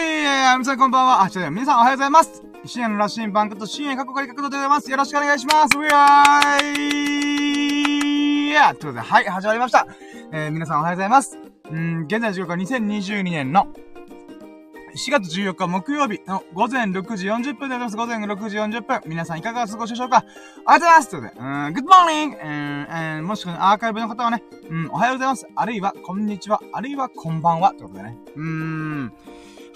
はい、皆さんこんばんは。あ、違う、皆さんおはようございます。深夜の羅針盤こと深夜過去仮角度でございます。よろしくお願いします。うわーいやということで、はい、始まりました。えー、皆さんおはようございます。うん、現在の時刻は2022年の4月14日木曜日の午前6時40分でございます。午前6時40分。皆さんいかがお過ごしでしょうかありがとうございますということで、うん、Good morning! うん、え、もしくはアーカイブの方はね、うん、おはようございます。あるいは、こんにちは。あるいは、こんばんは。ということでね。うーん。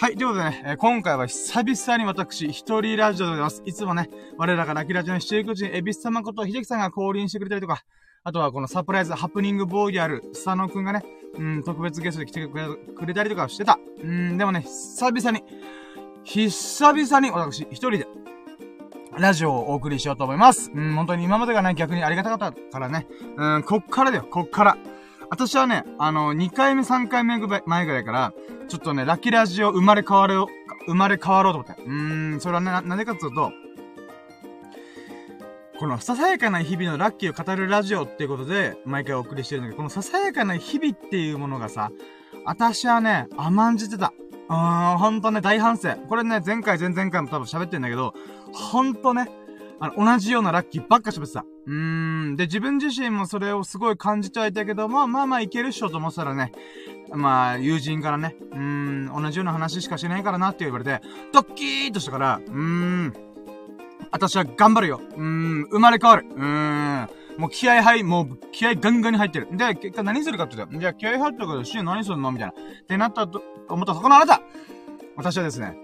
はい、ということでね、えー今回は久々に私、一人ラジオでございます。いつもね、我らがラキラジオの七福神、エビス様こと秀樹さんが降臨してくれたりとか、あとはこのサプライズ、ハプニングボーイである、佐野くんがね、うん、特別ゲストで来てくれくれたりとかしてた。うん、でもね、久々に、久々に私、一人で、ラジオをお送りしようと思います。うん、本当に今までがね、逆にありがたかったからね。うん、こっからだよ、こっから。私はね、あの、2回目、3回目ぐらい前ぐらいから、ちょっとね、ラッキーラジオ生まれ変わる、生まれ変わろうと思って。うーん、それはね、な、なんでかっていうと、このささやかな日々のラッキーを語るラジオっていうことで、毎回お送りしてるんだけど、このささやかな日々っていうものがさ、私はね、甘んじてた。うーん、ほんとね、大反省。これね、前回、前々回も多分喋ってんだけど、ほんとね、あの、同じようなラッキーばっか喋ってた。うーん。で、自分自身もそれをすごい感じてはいたけど、まあまあまあいけるっしょと思ったらね、まあ、友人からね、うーん、同じような話しかしないからなって言われて、ドッキーとしたから、うーん、私は頑張るよ。うーん、生まれ変わる。うーん。もう気合入、もう気合ガンガンに入ってる。で、結果何するかって言ったら、じゃあ気合入ったけど、シーン何するの？みたいな。ってなったと、思ったそこのあなた私はですね、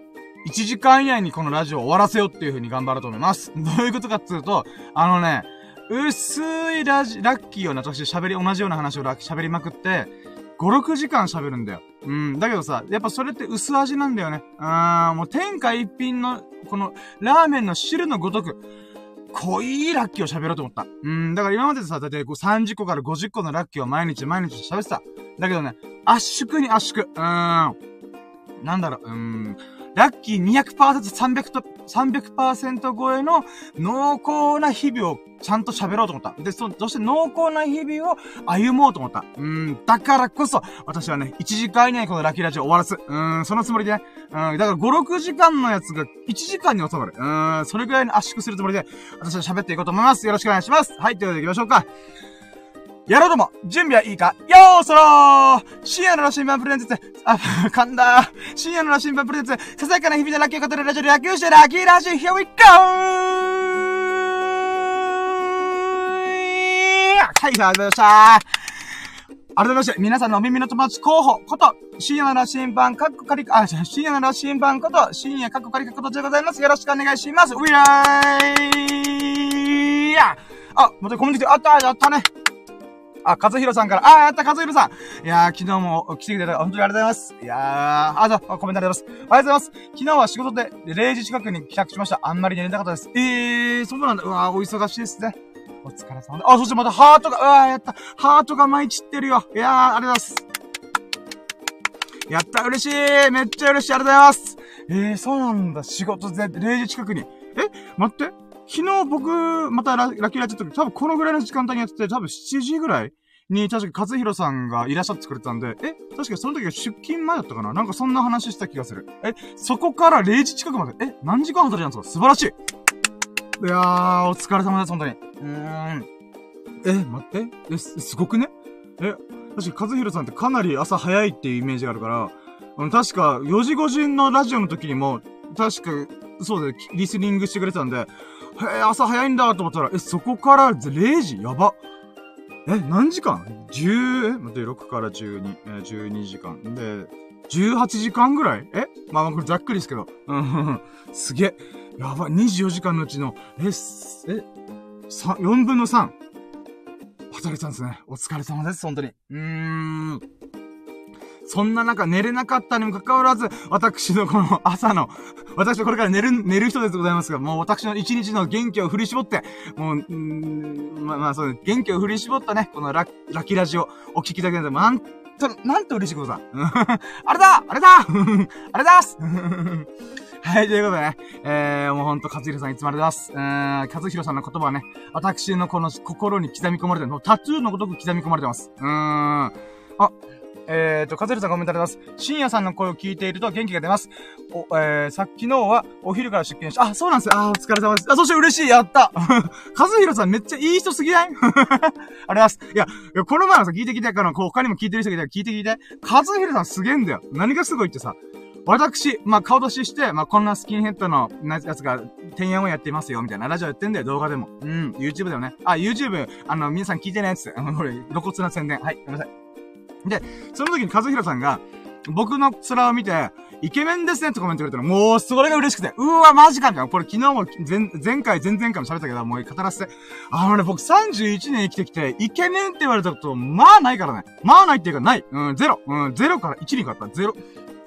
1時間以内にこのラジオを終わらせようっていう風に頑張ろうと思います。どういうことかっていうと、あのね、薄いラジ、ラッキーをね、私喋り、同じような話を喋りまくって、5、6時間喋るんだよ。うん。だけどさ、やっぱそれって薄味なんだよね。あー、もう天下一品の、この、ラーメンの汁のごとく、濃いラッキーを喋ろうと思った。うん。だから今までさ、だいたい30個から50個のラッキーを毎日毎日喋ってた。だけどね、圧縮に圧縮。うーん。なんだろう、うーん。ラッキー200%、300と、300%超えの濃厚な日々をちゃんと喋ろうと思った。で、そ、そして濃厚な日々を歩もうと思った。うん、だからこそ、私はね、1時間以内にこのラッキーラジオ終わらす。うん、そのつもりでね。うん、だから5、6時間のやつが1時間に収まる。うん、それぐらいに圧縮するつもりで、私は喋っていこうと思います。よろしくお願いします。はい、ということで行きましょうか。やろうとも、準備はいいか？よーそろー深夜の羅針盤プレゼンツ、あ、噛んだ深夜の羅針盤プレゼンツ、ささやかな日々のラッキーを語るラジオで野球してラッキーラジオ、here we go! はい、始まりました改めまして、皆さんのお耳の友達候補こと、深夜の羅針盤、かっこかりか、あ、じゃあ深夜の羅針盤こと、深夜かっこかりかことでございます。よろしくお願いします。ウィーイあ、またコメント来て、あった、やったね。あ、和弘さんから、あ、やった、和弘さん。いやー、昨日も来てくれた、本当にありがとうございます。いやー、あ、どうコメントありがとうございます。ありがとうございます。昨日は仕事で0時近くに帰宅しました。あんまり寝れなかったです。えー、そうなんだ。うわー、お忙しいですね。お疲れ様で。あ、そしてまたハートが、うわー、やった。ハートが舞い散ってるよ。いやー、ありがとうございます。やった、嬉しいめっちゃ嬉しいありがとうございますえー、そうなんだ。仕事で0時近くに。え待って。昨日僕、またララッキーラジオの時、多分このぐらいの時間帯にやってて、多分7時ぐらいに、確か和弘さんがいらっしゃってくれたんで、え確かその時は出勤前だったかな？なんかそんな話した気がする。えそこから0時近くまで、え何時間働いたんですか？素晴らしいいやー、お疲れ様です、本当に。うーん。え、待って。え、す、すごくね？え、確か和弘さんってかなり朝早いっていうイメージがあるから、うん、確か4時5時のラジオの時にも、確か、そうだよ、リスニングしてくれてたんで、へえ、朝早いんだと思ったら、え、そこから0時やば。え、何時間 ?10、え待って、6から12、え、12時間。で、18時間ぐらい？え？まあまあこれざっくりですけど。うん、すげえ。やば、24時間のうちの、え、え、3、4分の3。働いてたんですね。お疲れ様です、本当に。うーん。そんな中寝れなかったにもかかわらず、私のこの朝の、私はこれから寝る、寝る人でございますが、もう私の一日の元気を振り絞って、もう、うーん、まあまあそう、元気を振り絞ったね、このララキラジオお聞きいただけるので、なんと、なんと嬉しいことだ。あれだあれだ あれだっす はい、ということでね、えー、もうほんと、和弘さんいつもありがとうございます。えー、和弘さんの言葉はね、私のこの心に刻み込まれてる、タトゥーのごとく刻み込まれてます。うーん。あ、えーと、かずるさんコメントあります。深夜さんの声を聞いていると元気が出ます。お、えー、さっきのはお昼から出勤した、あ、そうなんですよ。あ、お疲れ様です。あ、そして嬉しい、やったかずひろさんめっちゃいい人すぎない？ありがとうございます。いや、この前のさ、聞いてきてから、こう、他にも聞いてる人がいたら聞いて聞いて。かずひろさんすげえんだよ。何がすごいってさ、私、まあ、顔出しして、まあ、こんなスキンヘッドのやつが、てんやをやっていますよ、みたいな。ラジオやってんだよ、動画でも。うん、YouTube だよね。あ、YouTube、あの、皆さん聞いてね、つって。あの、これ、露骨な宣伝。はい、ごめんなさい。で、その時に和弘さんが、僕の面を見て、イケメンですねってコメントくれたら、もう、それが嬉しくて、うわ、マジかみたいな。これ昨日も、前、前回、前々回も喋ったけど、もう語らせて。あのね、僕31年生きてきて、イケメンって言われたこと、まあないからね。まあないっていうか、ない。うん、ゼロ。うん、ゼロから1に変わった。ゼロ。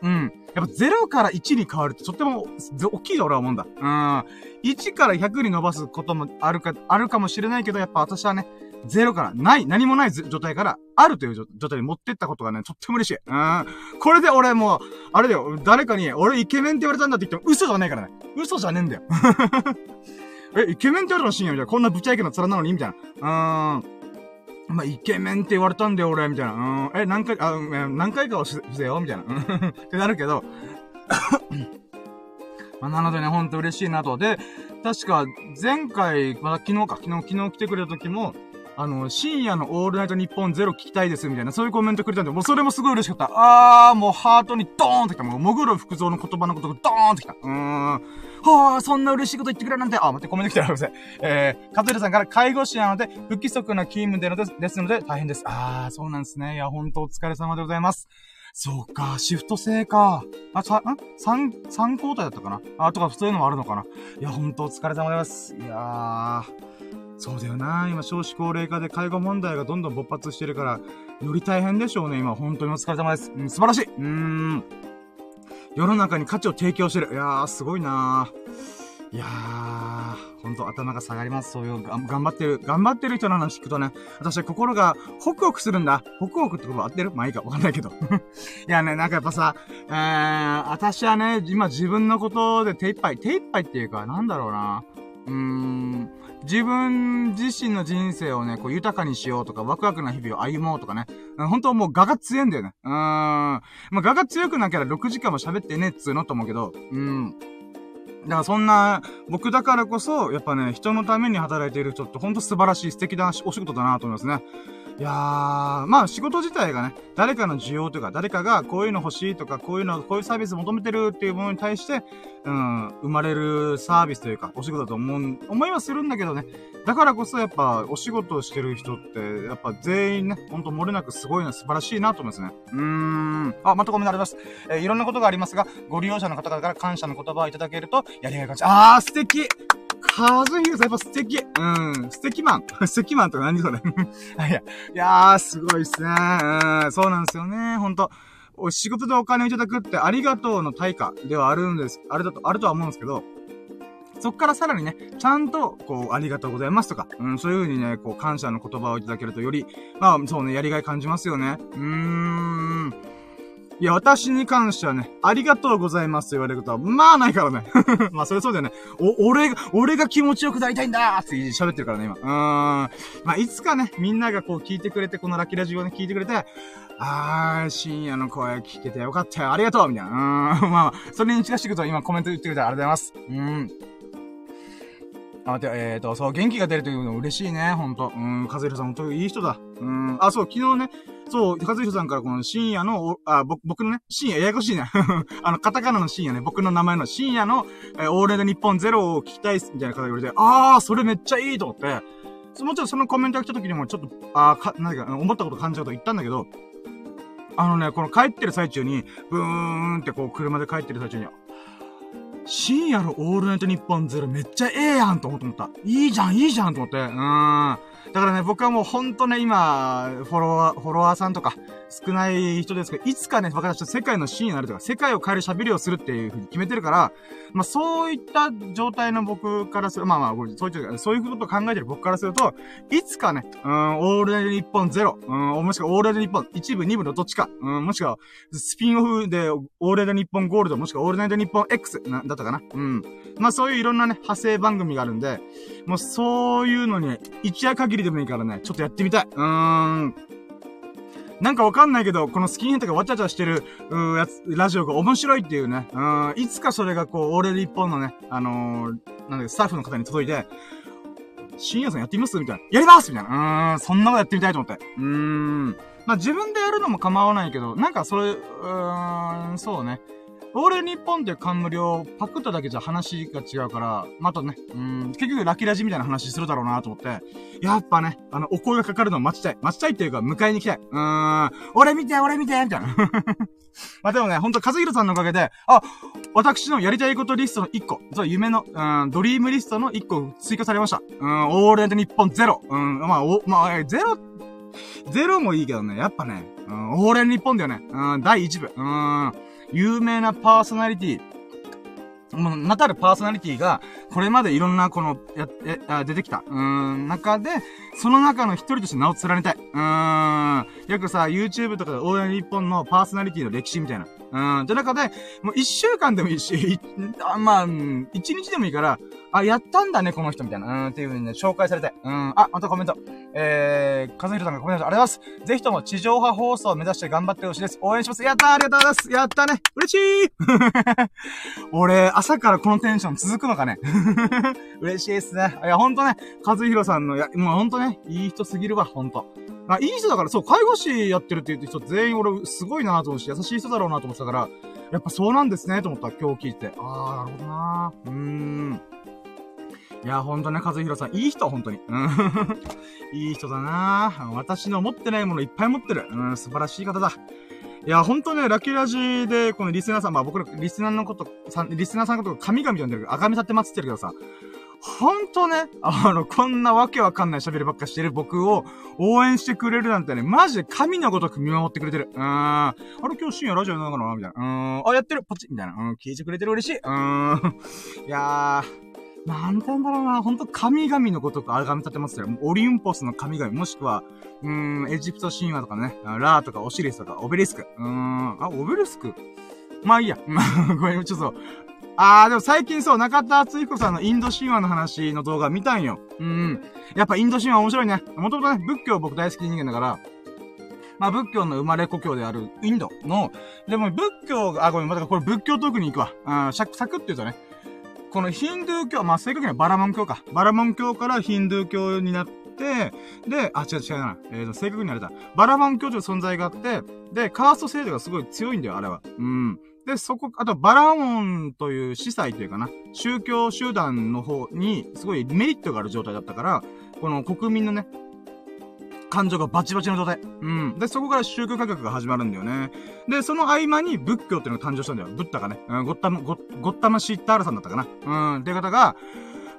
うん。やっぱ0から1に変わるってとっても大きいと俺は思うんだ。うん。1から100に伸ばすこともあるか、あるかもしれないけど、やっぱ私はね、0からない、何もない状態からあるという状態に持ってったことがね、とっても嬉しい。うん。これで俺もう、あれだよ、誰かに、俺イケメンって言われたんだって言っても嘘じゃねえからね。嘘じゃねえんだよ。え、イケメンって言われたの深夜みたいな。こんなぶっちゃいけな面なのにみたいな。うーん。まあ、イケメンって言われたんだよ、俺、みたいな。うん、え、何回、あ、何回かはしせよ、みたいな。ってなるけど、まあ、なのでね、ほんと嬉しいなと。で、確か、前回、まだ昨日か、昨日、昨日来てくれた時も、あの、深夜のオールナイトニッポンゼロ聞きたいです、みたいな、そういうコメントくれたんで、もうそれもすごい嬉しかった。あー、もうハートにドーンってきた。もう、もぐろ福蔵の言葉のことがドーンってきた。うーん。はあ、そんな嬉しいこと言ってくれなんて。あ、待って、コメント来てる。ごめんなさい。えー、カズルさんから介護士なので、不規則な勤務でのですですので大変です。あー、そうなんですね。いや、ほんとお疲れ様でございます。そうか、シフト制か。あ、さ、ん三、三交代だったかなあ、とか、そういうのもあるのかな。いや、ほんとお疲れ様でございます。いやー。そうだよな今少子高齢化で介護問題がどんどん勃発してるから、より大変でしょうね、今。本当にお疲れ様です。うん、素晴らしい。うーん。世の中に価値を提供してる。いやー、すごいなーいやー、ほんと頭が下がります。そういう、頑張ってる、頑張ってる人の話聞くとね、私は心がホクホクするんだ。ホクホクって言葉合ってる？まあいいか、わかんないけど。いやね、なんかやっぱさ、えー、私はね、今自分のことで手一杯、手一杯っていうか、なんだろうな。うーん、自分自身の人生をね、こう豊かにしようとか、ワクワクな日々を歩もうとかね。本当はもう画が強いんだよね。うーん。まあ、画が強くなきゃ6時間も喋ってねっつうのと思うけど、うん。だからそんな、僕だからこそ、やっぱね、人のために働いている人ってほんと素晴らしい素敵なお仕事だなと思いますね。いやー、まあ仕事自体がね、誰かの需要とか、誰かがこういうの欲しいとか、こういうの、こういうサービス求めてるっていうものに対して、うん、生まれるサービスというか、お仕事だと思う、思いはするんだけどね。だからこそやっぱ、お仕事をしてる人って、やっぱ全員ね、ほんと漏れなくすごいな、素晴らしいなと思いますね。うーん。あ、またコメントあります。えー、いろんなことがありますが、ご利用者の方々から感謝の言葉をいただけると、やりがい感じ。あー、素敵カズヒルさんやっぱ素敵。うん。素敵マン。素敵マンとか何それ いや、いやー、すごいっすね。うん。そうなんですよね。ほんと。お仕事でお金をいただくってありがとうの対価ではあるんです。あれだと、あるとは思うんですけど、そっからさらにね、ちゃんと、こう、ありがとうございますとか、うん、そういう風にね、こう、感謝の言葉をいただけるとより、まあ、そうね、やりがい感じますよね。うーん。いや、私に関してはね、ありがとうございますと言われることは、まあないからね。まあそれそうだよね。お、俺が、俺が気持ちよくなりたいんだーって喋ってるからね、今。うーん。まあいつかね、みんながこう聞いてくれて、このラッキーラジオをね、聞いてくれて、あー、深夜の声聞けてよかったよ、ありがとうみたいな。うーん。まあ、それに近しいくと今コメント言ってくれてありがとうございます。うーん。あ、待って、えっ、ー、と、そう、元気が出るというの嬉しいね、ほんと。うん、和弘さん、ほんといい人だ。うん、あ、そう、昨日ね、そう、和弘さんからこの深夜の、あ、僕、僕のね、深夜、ややこしいね。あの、カタカナの深夜ね、僕の名前の深夜の、えー、オールナイト日本ゼロを聞きたいっす、みたいな方が言われて、あー、それめっちゃいいと思って、もちろんそのコメントが来た時にもちょっと、あー、か、なんか、思ったこと感じたこと言ったんだけど、あのね、この帰ってる最中に、ブーンってこう車で帰ってる最中に、深夜のオールナイトニッポンゼロめっちゃええやんと思った。いいじゃん、いいじゃんと思って。うーん。だからね、僕はもうほんとね、今、フォロワー、フォロワーさんとか、少ない人ですけど、いつかね、私は世界のシーンになるとか、世界を変える喋りをするっていうふうに決めてるから、まあ、そういった状態の僕からする、まあまあ、そういう、そういうことを考えてる僕からすると、いつかね、うん、オールナイトニッポンゼロ、うん、もしくはオールナイトニッポン一部、二部のどっちか、うん、もしくは、スピンオフで、オールナイトニッポンゴールド、もしくはオールナイトニッポン X な、だったかなうん。まあそういういろんなね、派生番組があるんで、もうそういうのに、一夜限りでもいいからね、ちょっとやってみたい。うーん。なんかわかんないけど、このスキンヘッドがわちゃわちゃしてる、うーやつ、ラジオが面白いっていうね。うん、いつかそれがこう、俺一本のね、あのー、なんだスタッフの方に届いて、深夜さんやってみます？みたいな。やりますみたいな。うーん、そんなことやってみたいと思って。うーん。まあ、自分でやるのも構わないけど、なんかそれ、うーん、そうね。オール日本って冠をパクっただけじゃ話が違うから、またね、うん、結局ラキラジみたいな話するだろうなと思って、やっぱね、あの、お声がかかるのを待ちたい。待ちたいっていうか、迎えに行きたい。うーん、俺見て、俺見てみたいな。まあでもね、ほんと、和弘さんのおかげで、あ、私のやりたいことリストの1個、そう、夢の、うん、ドリームリストの1個追加されました。うん、オールエント日本ゼロ。うん、まあ、お、まあ、ゼロ、ゼロもいいけどね、やっぱね、うん、オールエント日本だよね。うん、第1部。うん、有名なパーソナリティ、もう、なたるパーソナリティが、これまでいろんな、この、や、や、出てきた。うーん、中で、その中の一人として名を連ねたい。うーん。よくさ、YouTube とかで大谷日本のパーソナリティの歴史みたいな。うん。じゃ中で、もう一週間でもいいし、あまあ、一日でもいいから、あ、やったんだね、この人みたいな。うん、っていう風にね、紹介されて。うん。あ、またコメント。えー、かずひろさんがコメントありがとうございます。ぜひとも地上波放送を目指して頑張ってほしいです。応援します。やったーありがとうございますやったね嬉しい 俺、朝からこのテンション続くのかね 嬉しいですね。いや、ほんとね、かずひろさんの、いや、もうほんとね、いい人すぎるわ、ほんと。あ、いい人だから、そう、介護士やってるって言う人全員俺、すごいなと思うし、優しい人だろうなと思ってたから、やっぱそうなんですね、と思った今日聞いて。あー、なるほどなうーん。いや、ほんとね、和弘さん、いい人、ほんとに。うん。いい人だな私の持ってないものいっぱい持ってる。うん、素晴らしい方だ。いや、ほんとね、ラッキーラジで、このリスナーさん、まあ僕ら、リスナーのこと、さリスナーさんのこと、神々呼んでるけど、あがみ立って待ってるけどさ、ほんとね、あの、こんなわけわかんない喋りばっかしてる僕を応援してくれるなんてね、マジで神のごとく見守ってくれてる。うーん。あれ今日深夜ラジオなのかな？みたいな。うーん。あ、やってるポチみたいな。うん。聞いてくれてる嬉しい。うーん。いやー。なんて言うんだろうな。ほんと神々のごとくあがめ立てますよ。オリンポスの神々、もしくは、うーん、エジプト神話とかね、ラーとかオシリスとか、オベリスク。うーん、あ、オベリスク？まあいいや。ごめん、ちょっと、あー、でも最近そう、中田敦彦さんのインド神話の話の動画見たんよ。うん。やっぱインド神話面白いね。もともとね、仏教僕大好き人間だから、まあ仏教の生まれ故郷であるインドの、でも仏教が、あ、ごめん、またこれ仏教トークに行くわ。うん、サクサクって言うとね、このヒンドゥー教、まあ正確にはバラモン教か。バラモン教からヒンドゥー教になって、で、あ、違う違うな。えーと、正確にあれだ。バラモン教という存在があって、で、カースト制度がすごい強いんだよ、あれは。うん。で、そこ、あと、バラオンという司祭というかな、宗教集団の方に、すごいメリットがある状態だったから、この国民のね、感情がバチバチの状態。うん。で、そこから宗教改革が始まるんだよね。で、その合間に仏教っていうのが誕生したんだよ。ブッダがね。うん、ゴッタム、ゴッ、ゴッタマシッターラさんだったかな。うん。っていう方が、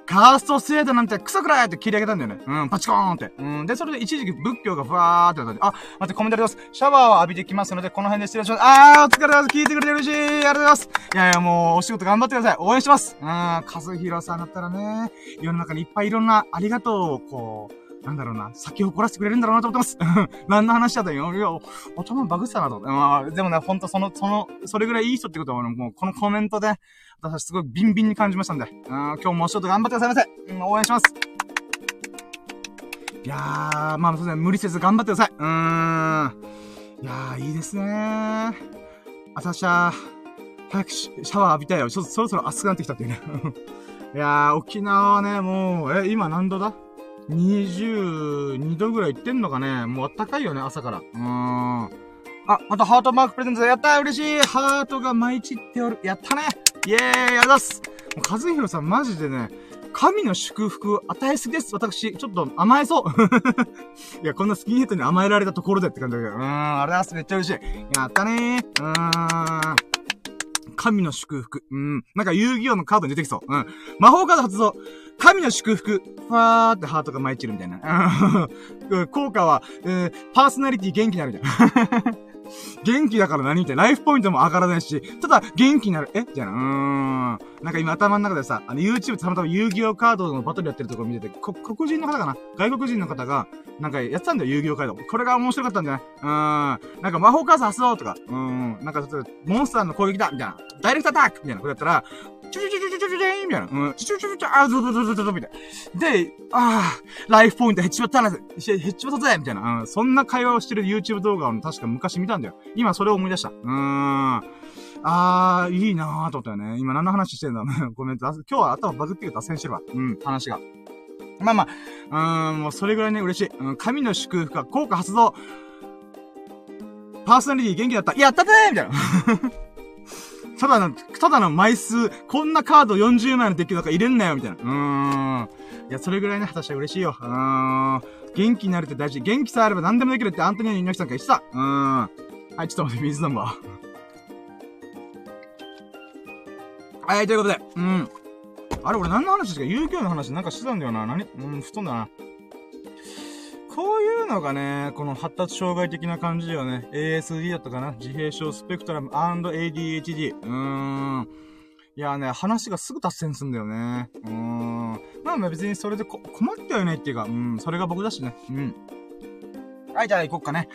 カースト制度なんてクソくらいって切り上げたんだよね。うん、パチコーンって。うん。で、それで一時期仏教がふわーってなったあ、待って、コメントあります。シャワーを浴びてきますので、この辺で失礼します。あー、お疲れ様です。聞いてくれて嬉しい。ありがとうございます。いやいや、もう、お仕事頑張ってください。応援します。うん、和弘さんだったらね、世の中にいっぱいいろんなありがとうを、こう、なんだろうな、咲き誇らせてくれるんだろうなと思ってます。何の話だったよ。いや、頭バグってたなと。まあ、でもね、ほんとその、その、それぐらいいい人ってことは、もう、このコメントで、私すごいビンビンに感じましたんで、うん、今日もお仕事頑張ってくださいませ。うん、応援します。いやー、まあ、そうですね、無理せず頑張ってください。うーん。いやー、いいですねー。あさしゃ早くシャワー浴びたいよ。ちょっとそろそろ暑くなってきたっていうね。いやー、沖縄はね、もう、え、今何度だ？22度ぐらいいってんのかね？もうあったかいよね、朝から。うーん。あ、またハートマークプレゼントやったー嬉しいハートが舞い散っておる。やったねイェーイありがとうございますもう、和弘さんマジでね、神の祝福与えすぎです。私、ちょっと甘えそう。いや、こんなスキンヘッドに甘えられたところでって感じだけど。うーん、ありがとうございます。めっちゃ嬉しい。やったねー。うーん。神の祝福。うん。なんか遊戯王のカードに出てきそう。うん。魔法カード発動。神の祝福。ファーってハートが舞い散るみたいな。効果は、えー、パーソナリティ元気になるじゃん。元気だから何って、ライフポイントも上がらないし、ただ、元気になる。え？じゃあ、うーん。なんか今頭の中でさ、あの、YouTube たまたま遊戯王カードのバトルやってるところ見てて、こ、黒人の方かな？外国人の方が、なんかやってたんだよ、遊戯王カード。これが面白かったんじゃない？うーん。なんか魔法カード発動とか、うーん。なんかちょっと、モンスターの攻撃だみたいな。ダイレクトアタックみたいなことやったら、チュチュチュチュチュチュチュみたいな。うん、チュチュチュチュ、あー、ドドドドドドみたいな。で、あー、ライフポイント減っちまったな、減っちまったぜみたいな。うん、そんな会話をしてる YouTube 動画を確か昔見たんだよ。今それを思い出した。うーん。あー、いいなーと思ったよね。今何の話してんだごめん、今日は頭バグってる脱線してるわ。うん、話が。まあまあ、うーん、もうそれぐらいね、嬉しい。うん、神の祝福が効果発動。パーソナリティ元気だった。やったぜーみたいな。ただの、ただの枚数、こんなカード40枚のデッキとか入れんなよ、みたいな。うーん。いや、それぐらいね、果たして嬉しいよ。うーん。元気になるって大事。元気さえあれば何でもできるってアントニオ猪木さんが言ってた。うーん。はい、ちょっと待って、水飲むわ。はい、ということで、うん。あれ、俺何の話ですか？遊戯王の話なんかしてたんだよな。何？うん、布団だな。こういうのがね、この発達障害的な感じだよね。ASD だったかな？自閉症スペクトラム &ADHD。うーん。いやね、話がすぐ達成すんだよね。うーん。まあまあ別にそれで困ったよねっていうか、うん、それが僕だしね。うん。はい、じゃあ行こっかね。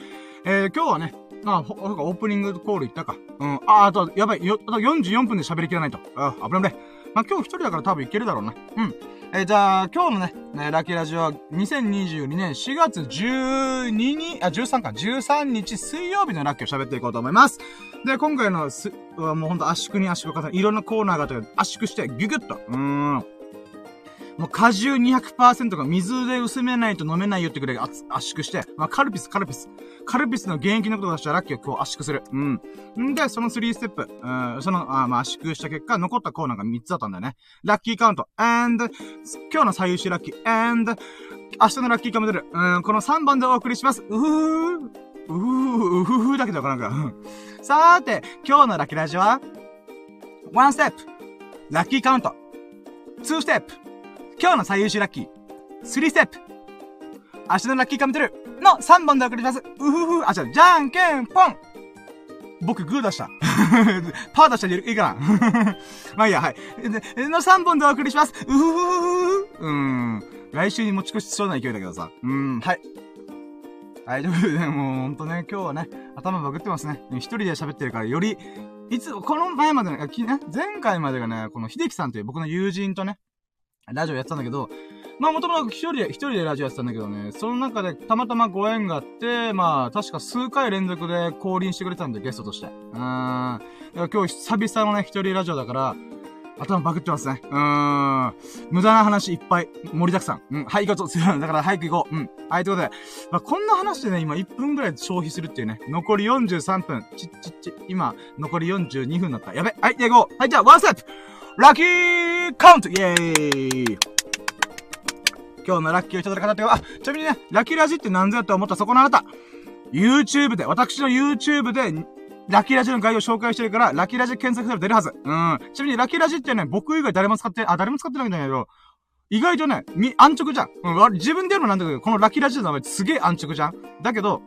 えー、今日はね、まあ、オープニングコール行ったか。うん。あ、あと、やばい、よ、あと44分で喋りきらないと。あ、危ない危ない。まあ、今日一人だから多分いけるだろうな。うん。えー、じゃあ、今日のね、ラッキーラジオは2022年4月12日、あ、13か、13日水曜日のラッキーを喋っていこうと思います。で、今回のす、もうほんと圧縮に圧縮かいろんなコーナーがあって圧縮してギュギュッと。うーん。もう果汁200%が水で薄めないと飲めないよってくらい圧縮して、まあ、カルピス、カルピス。カルピスの原液のことを出したらラッキーを今日圧縮する。うん。んで、その3ステップ、うん、その、あまあ、圧縮した結果、残ったコーナーが3つだったんだよね。ラッキーカウント、and、今日の最優秀ラッキー、and、明日のラッキーカムデル、うん、この3番でお送りします。うふー、うふー、うふふーだけどわからんか。さーて、今日のラッキーラジオは、1ステップ、ラッキーカウント、2ステップ、今日の最優秀ラッキー、3ステップ、明日のラッキーカムトゥルーの3本で送ります。うふふ、あ、じゃじゃんけんぽん僕グー出した。パー出したらいいかな まあいいや、はい。の3本でお送りします。うふふふうん。来週に持ち越しそうな勢いだけどさ。うん、はい。はい、ということで、もうほんとね、今日はね、頭バグってますね。一人で喋ってるから、より、いつ、この前までね、前回までがね、この秀樹さんという僕の友人とね、ラジオやってたんだけど、まあもともと一人で、一人でラジオやってたんだけどね、その中でたまたまご縁があって、まあ確か数回連続で降臨してくれたんで、ゲストとして。うーん。今日久々のね、一人ラジオだから、頭バグってますね。うーん。無駄な話いっぱい。盛りだくさん。うん。はい、行こうと。だから早く行こう。うん。はい、ということで。まあ、こんな話でね、今1分くらい消費するっていうね。残り43分。ちっちっち。今、残り42分になった。やべ。はい、じゃ行こう。はい、じゃあ、ワンステップラッキーカウントイェーイ今日のラッキーをいただいた方というあ、ちなみにね、ラッキーラジって何ぞやと思ったそこのあなた。YouTube で、私の YouTube で、ラッキーラジの概要を紹介してるから、ラッキーラジ検索すると出るはず。うん。ちなみにラッキーラジってね、僕以外誰も使って、あ、誰も使ってないんだけど、意外とね、み、安直じゃん。うん、自分で言うのなんだけど、このラッキーラジの名前すげえ安直じゃん。だけど、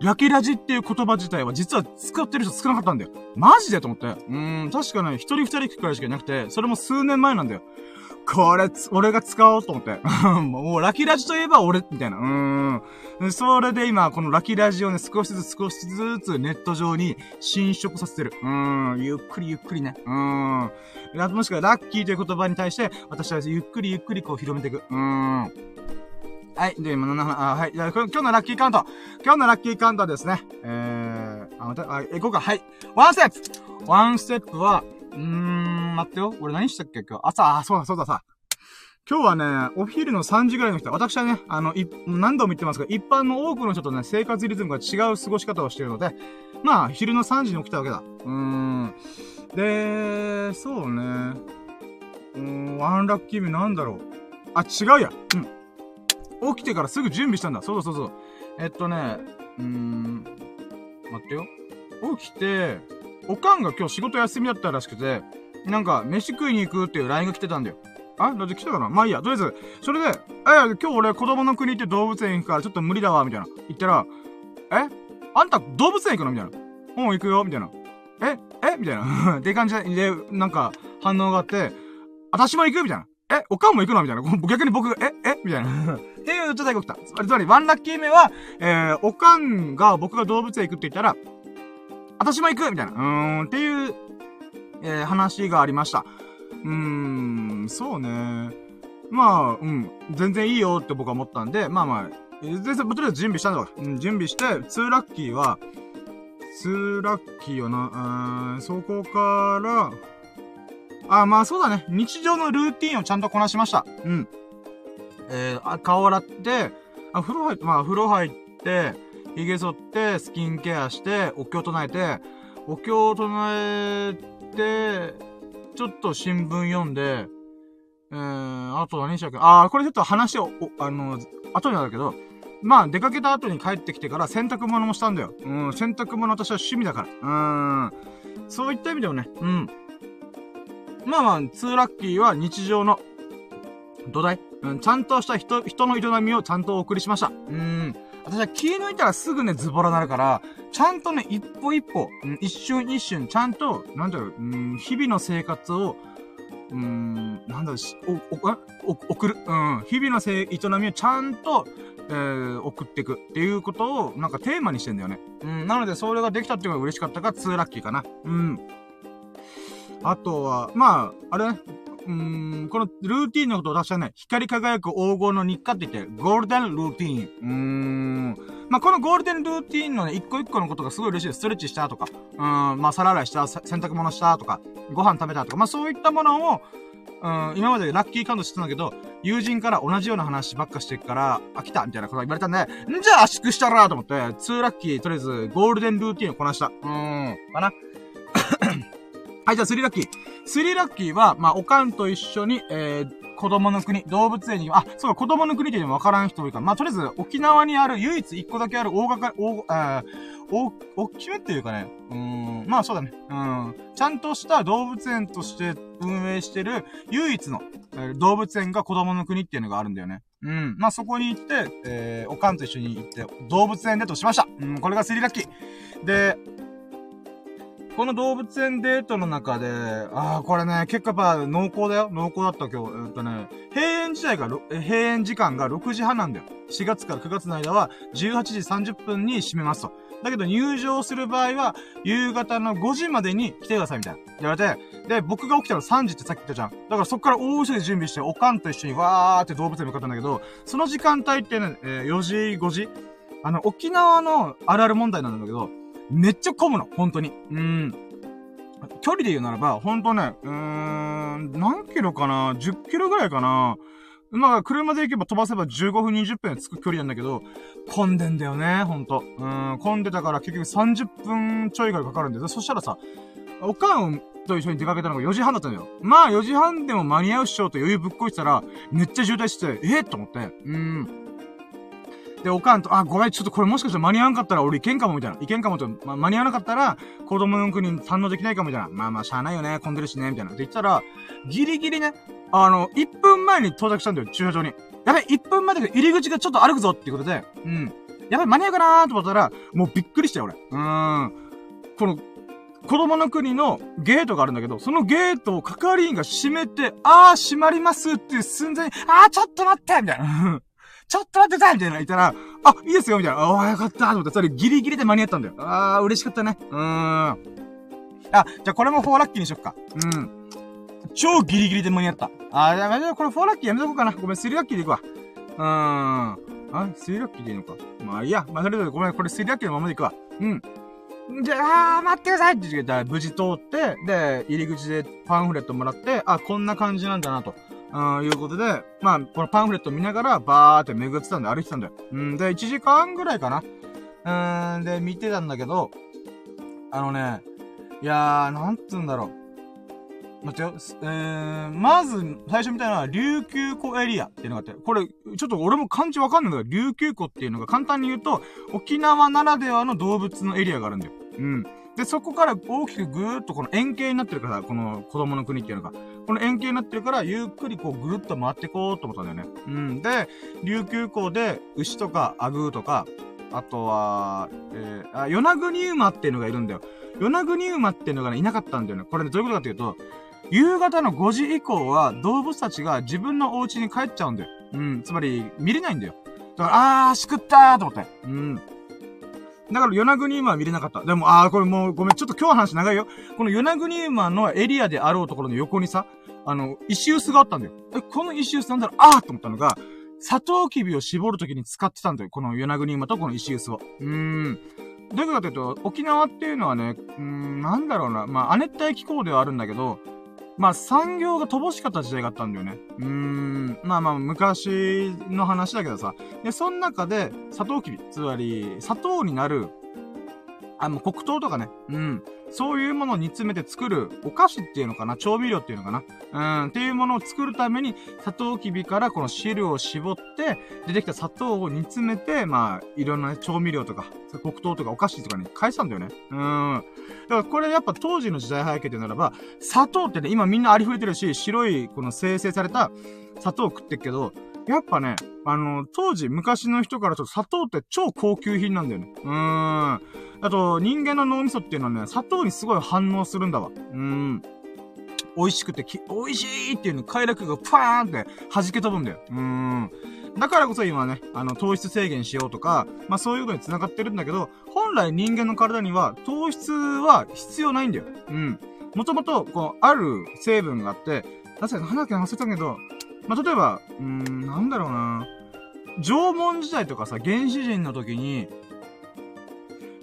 ラキラジっていう言葉自体は実は使ってる人少なかったんだよ。マジでと思って。うーん、確かね、一人二人聞くくらいしかいなくて、それも数年前なんだよ。これ、俺が使おうと思って。もう、ラキラジといえば俺、みたいな。うーん。それで今、このラキラジをね、少しずつ少しずつネット上に侵食させてる。うーん。ゆっくりゆっくりね。うーん。もしくはラッキーという言葉に対して、私はゆっくりゆっくりこう広めていく。うーん。はい。で、今7あ、はい。じゃ、今日のラッキーカウント。今日のラッキーカウントはですね。えー、あ、また、あ、行こうか。はい。ワンステップワンステップは、うーん、待ってよ。俺何したっけ今日。朝、あ、そうだ、そうださ。今日はね、お昼の3時ぐらいの人、私はね、あの、い、何度も言ってますが、一般の多くの人とね、生活リズムが違う過ごし方をしているので、まあ、昼の3時に起きたわけだ。うーん。で、そうね。うーん、ワンラッキー目なんだろう。あ、違うや。うん。起きてからすぐ準備したんだ。そうそうそう。えっとね、うーん、待ってよ。起きて、おかんが今日仕事休みだったらしくて、なんか、飯食いに行くっていう LINE が来てたんだよ。あだって来たかな？まあいいや。とりあえず、それで、え、今日俺子供の国って動物園行くからちょっと無理だわ、みたいな。言ったら、え？あんた動物園行くの？みたいな。もう行くよ、みたいな。え？え？みたいな。って感じで、なんか、反応があって、私も行く？みたいな。え、おかんも行くの？みたいな。逆に僕、え？え？みたいな。っていう状態が起きた。つまり、ワンラッキー目は、えー、おかんが僕が動物園行くって言ったら、私も行くみたいな。うーん、っていう、えー、話がありました。うーん、そうね。まあ、うん、全然いいよって僕は思ったんで、まあまあ、全然、とりあえず準備したんだから。うん、準備して、2ラッキーは、2ラッキーよな、うーん、そこから、あ、まあそうだね。日常のルーティンをちゃんとこなしました。うん。えー、顔洗って、あ、風呂入って、まあ風呂入って、髭剃って、スキンケアして、お経唱えて、お経唱えて、ちょっと新聞読んで、えー、あと何したっけ？あー、これちょっと話を、あの、後になるけど、まあ、出かけた後に帰ってきてから洗濯物もしたんだよ。うん、洗濯物私は趣味だから。うん。そういった意味でもね、うん。まあまあ、ツーラッキーは日常の土台、うん、ちゃんとした人、人の営みをちゃんとお送りしました。うん。私は気抜いたらすぐね、ズボラになるから、ちゃんとね、一歩一歩、うん、一瞬一瞬、ちゃんと、なんだろう、うん、日々の生活を、うん、なんだろう、しお、お、お、送る、うん、日々のせ営みをちゃんと、えー、送っていくっていうことを、なんかテーマにしてんだよね。うん、なので、それができたっていうのが嬉しかったから、2ラッキーかな。うん。あとは、まあ、あれ、うーん、このルーティンのことを私はね、光り輝く黄金の日課って言って、ゴールデンルーティーン。うーん。まあ、このゴールデンルーティーンのね、一個一個のことがすごい嬉しいです。ストレッチしたとか、うん、まあ、皿洗いした、洗濯物したとか、ご飯食べたとか、まあ、そういったものを、うん、今までラッキーカウントしてたんだけど、友人から同じような話ばっかしてるから、飽きたみたいなことが言われたんで、んじゃあ圧縮したらと思って、2ラッキー、とりあえず、ゴールデンルーティンをこなした。うーん、かな。はい、じゃあ3ラッキー。3ラッキーは、まあ、おかんと一緒に、えー、子供の国、動物園に、あ、そうか、子供の国っていうのもわからん人多いから、まあ、とりあえず、沖縄にある唯一一個だけある大掛か、大、えー、大、大きめっていうかね、うん、まあそうだね。うん。ちゃんとした動物園として運営してる唯一の、えー、動物園が子供の国っていうのがあるんだよね。うん。まあそこに行って、えー、おかんと一緒に行って、動物園でとしました。うん、これが3ラッキー。で、この動物園デートの中で、ああ、これね、結構やっぱ濃厚だよ。濃厚だった今日。えっとね、閉園時代が、閉園時間が6時半なんだよ。4月から9月の間は18時30分に閉めますと。だけど入場する場合は、夕方の5時までに来てくださいみたいな。言われて、で、僕が起きたの3時ってさっき言ったじゃん。だからそっから大急ぎ準備して、おかんと一緒にわーって動物園向かったんだけど、その時間帯ってね、えー、4時、5時あの、沖縄のあるある問題なんだけど、めっちゃ混むの、本当に。うん。距離で言うならば、ほんとね、うーん、何キロかな ?10 キロぐらいかな？まあ、車で行けば飛ばせば15分20分で着く距離なんだけど、混んでんだよね、ほんと。うん、混んでたから結局30分ちょいぐらいかかるんだよ。そしたらさ、おかんと一緒に出かけたのが4時半だったんだよ。まあ4時半でも間に合うっしょと余裕ぶっこいてたら、めっちゃ渋滞してて、えー、と思って。うん。で、おかんと、あ、ごめん、ちょっとこれもしかしたら間に合わんかったら俺行けんかもみたいな。行けんかもと、ま間に合わなかったら、子供の国に堪能できないかもみたいな。まあまあ、しゃあないよね、混んでるしね、みたいな。で言ったら、ギリギリね、あの、1分前に到着したんだよ、駐車場に。やべ、1分前だけど入り口がちょっと歩くぞっていうことで、うん。やべ、間に合うかなーと思ったら、もうびっくりしたよ、俺。うーん。この、子供の国のゲートがあるんだけど、そのゲートを係員が閉めて、あー、閉まりますっていう寸前に、あー、ちょっと待ってみたいな。ちょっと待ってさみたいな言ったら、あ、いいですよみたいな。ああ、よかったと思って、それギリギリで間に合ったんだよ。ああ、嬉しかったね。うーん。あ、じゃあこれも4ラッキーにしよっか。うん。超ギリギリで間に合った。あー、やめとこれ4ラッキーやめとこうかな。ごめん、3ラッキーでいくわ。うーん。あ、3ラッキーでいいのか。まあいいや。まあそれぞれごめん、これ3ラッキーのままでいくわ。うん。じゃあ、待ってくださいって言ってたら、無事通って、で、入り口でパンフレットもらって、あ、こんな感じなんだなと。うん、いうことで、まあ、このパンフレット見ながら、バーって巡ってたんで、歩いてたんだよ。うん、で、1時間ぐらいかな。うん、で、見てたんだけど、あのね、いやー、なんつうんだろう。待ってよ。えー、まず、最初見たのは、琉球湖エリアっていうのがあって、これ、ちょっと俺も漢字わかんないんだけど、琉球湖っていうのが簡単に言うと、沖縄ならではの動物のエリアがあるんだよ。うん。で、そこから大きくぐーっとこの円形になってるから、この子供の国っていうのが。この円形になってるから、ゆっくりこうぐるっと回ってこうと思ったんだよね。うん。で、琉球港で牛とかアグーとか、あとは、えー、あ、ヨナグニウマっていうのがいるんだよ。ヨナグニウマっていうのがね、いなかったんだよね。これね、どういうことかというと、夕方の5時以降は動物たちが自分のお家に帰っちゃうんだよ。うん。つまり、見れないんだよ。だから、あー、しくったーと思って。うん。だから、与那国馬は見れなかった。でも、あー、これもう、ごめん、ちょっと今日の話長いよ。この与那国馬のエリアであろうところの横にさ、あの、石臼があったんだよ。え、この石臼なんだろう？あーと思ったのが、サトウキビを絞るときに使ってたんだよ。この与那国馬とこの石臼を。うーん。どういうことかというと、沖縄っていうのはね、うーん、なんだろうな。まあ、亜熱帯気候ではあるんだけど、まあ、産業が乏しかった時代があったんだよね。うーん。まあまあ、昔の話だけどさ。で、その中で、サトウキビ、つまり、砂糖になる、あ、もう黒糖とかね。うん。そういうものを煮詰めて作るお菓子っていうのかな調味料っていうのかなうん、っていうものを作るために、サトウキビからこの汁を絞って、出てきた砂糖を煮詰めて、まあ、いろんな、調味料とか、黒糖とかお菓子とかに返したんだよね。うん。だからこれやっぱ当時の時代背景でならば、砂糖ってね、今みんなありふれてるし、白いこの生成された砂糖を食ってっけど、やっぱね、あの、当時、昔の人からちょっと砂糖って超高級品なんだよね。うーん。あと、人間の脳みそっていうのはね、砂糖にすごい反応するんだわ。うん。美味しくて、美味しいっていうの快楽がパーンって弾け飛ぶんだよ。うーん。だからこそ今ね、あの、糖質制限しようとか、まあそういうことに繋がってるんだけど、本来人間の体には糖質は必要ないんだよ。うん。もともと、こう、ある成分があって、確かに花け忘れたけど、まあ、例えば、うーん、なんだろうな。縄文時代とかさ、原始人の時に、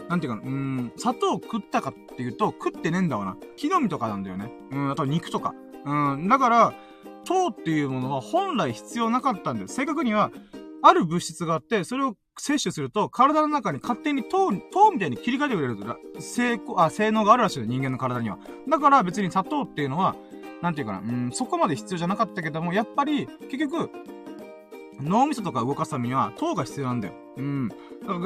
なんていうか、うーん、砂糖食ったかっていうと、食ってねえんだわな。木の実とかなんだよね。うん、あと肉とか。うん、だから、糖っていうものは本来必要なかったんだよ。正確には、ある物質があって、それを摂取すると、体の中に勝手に糖、糖みたいに切り替えてくれる性、あ、性能があるらしいよ、人間の体には。だから別に砂糖っていうのは、なんていうかな、うん、そこまで必要じゃなかったけども、やっぱり、結局、脳みそとか動かすためには糖が必要なんだよ。うん。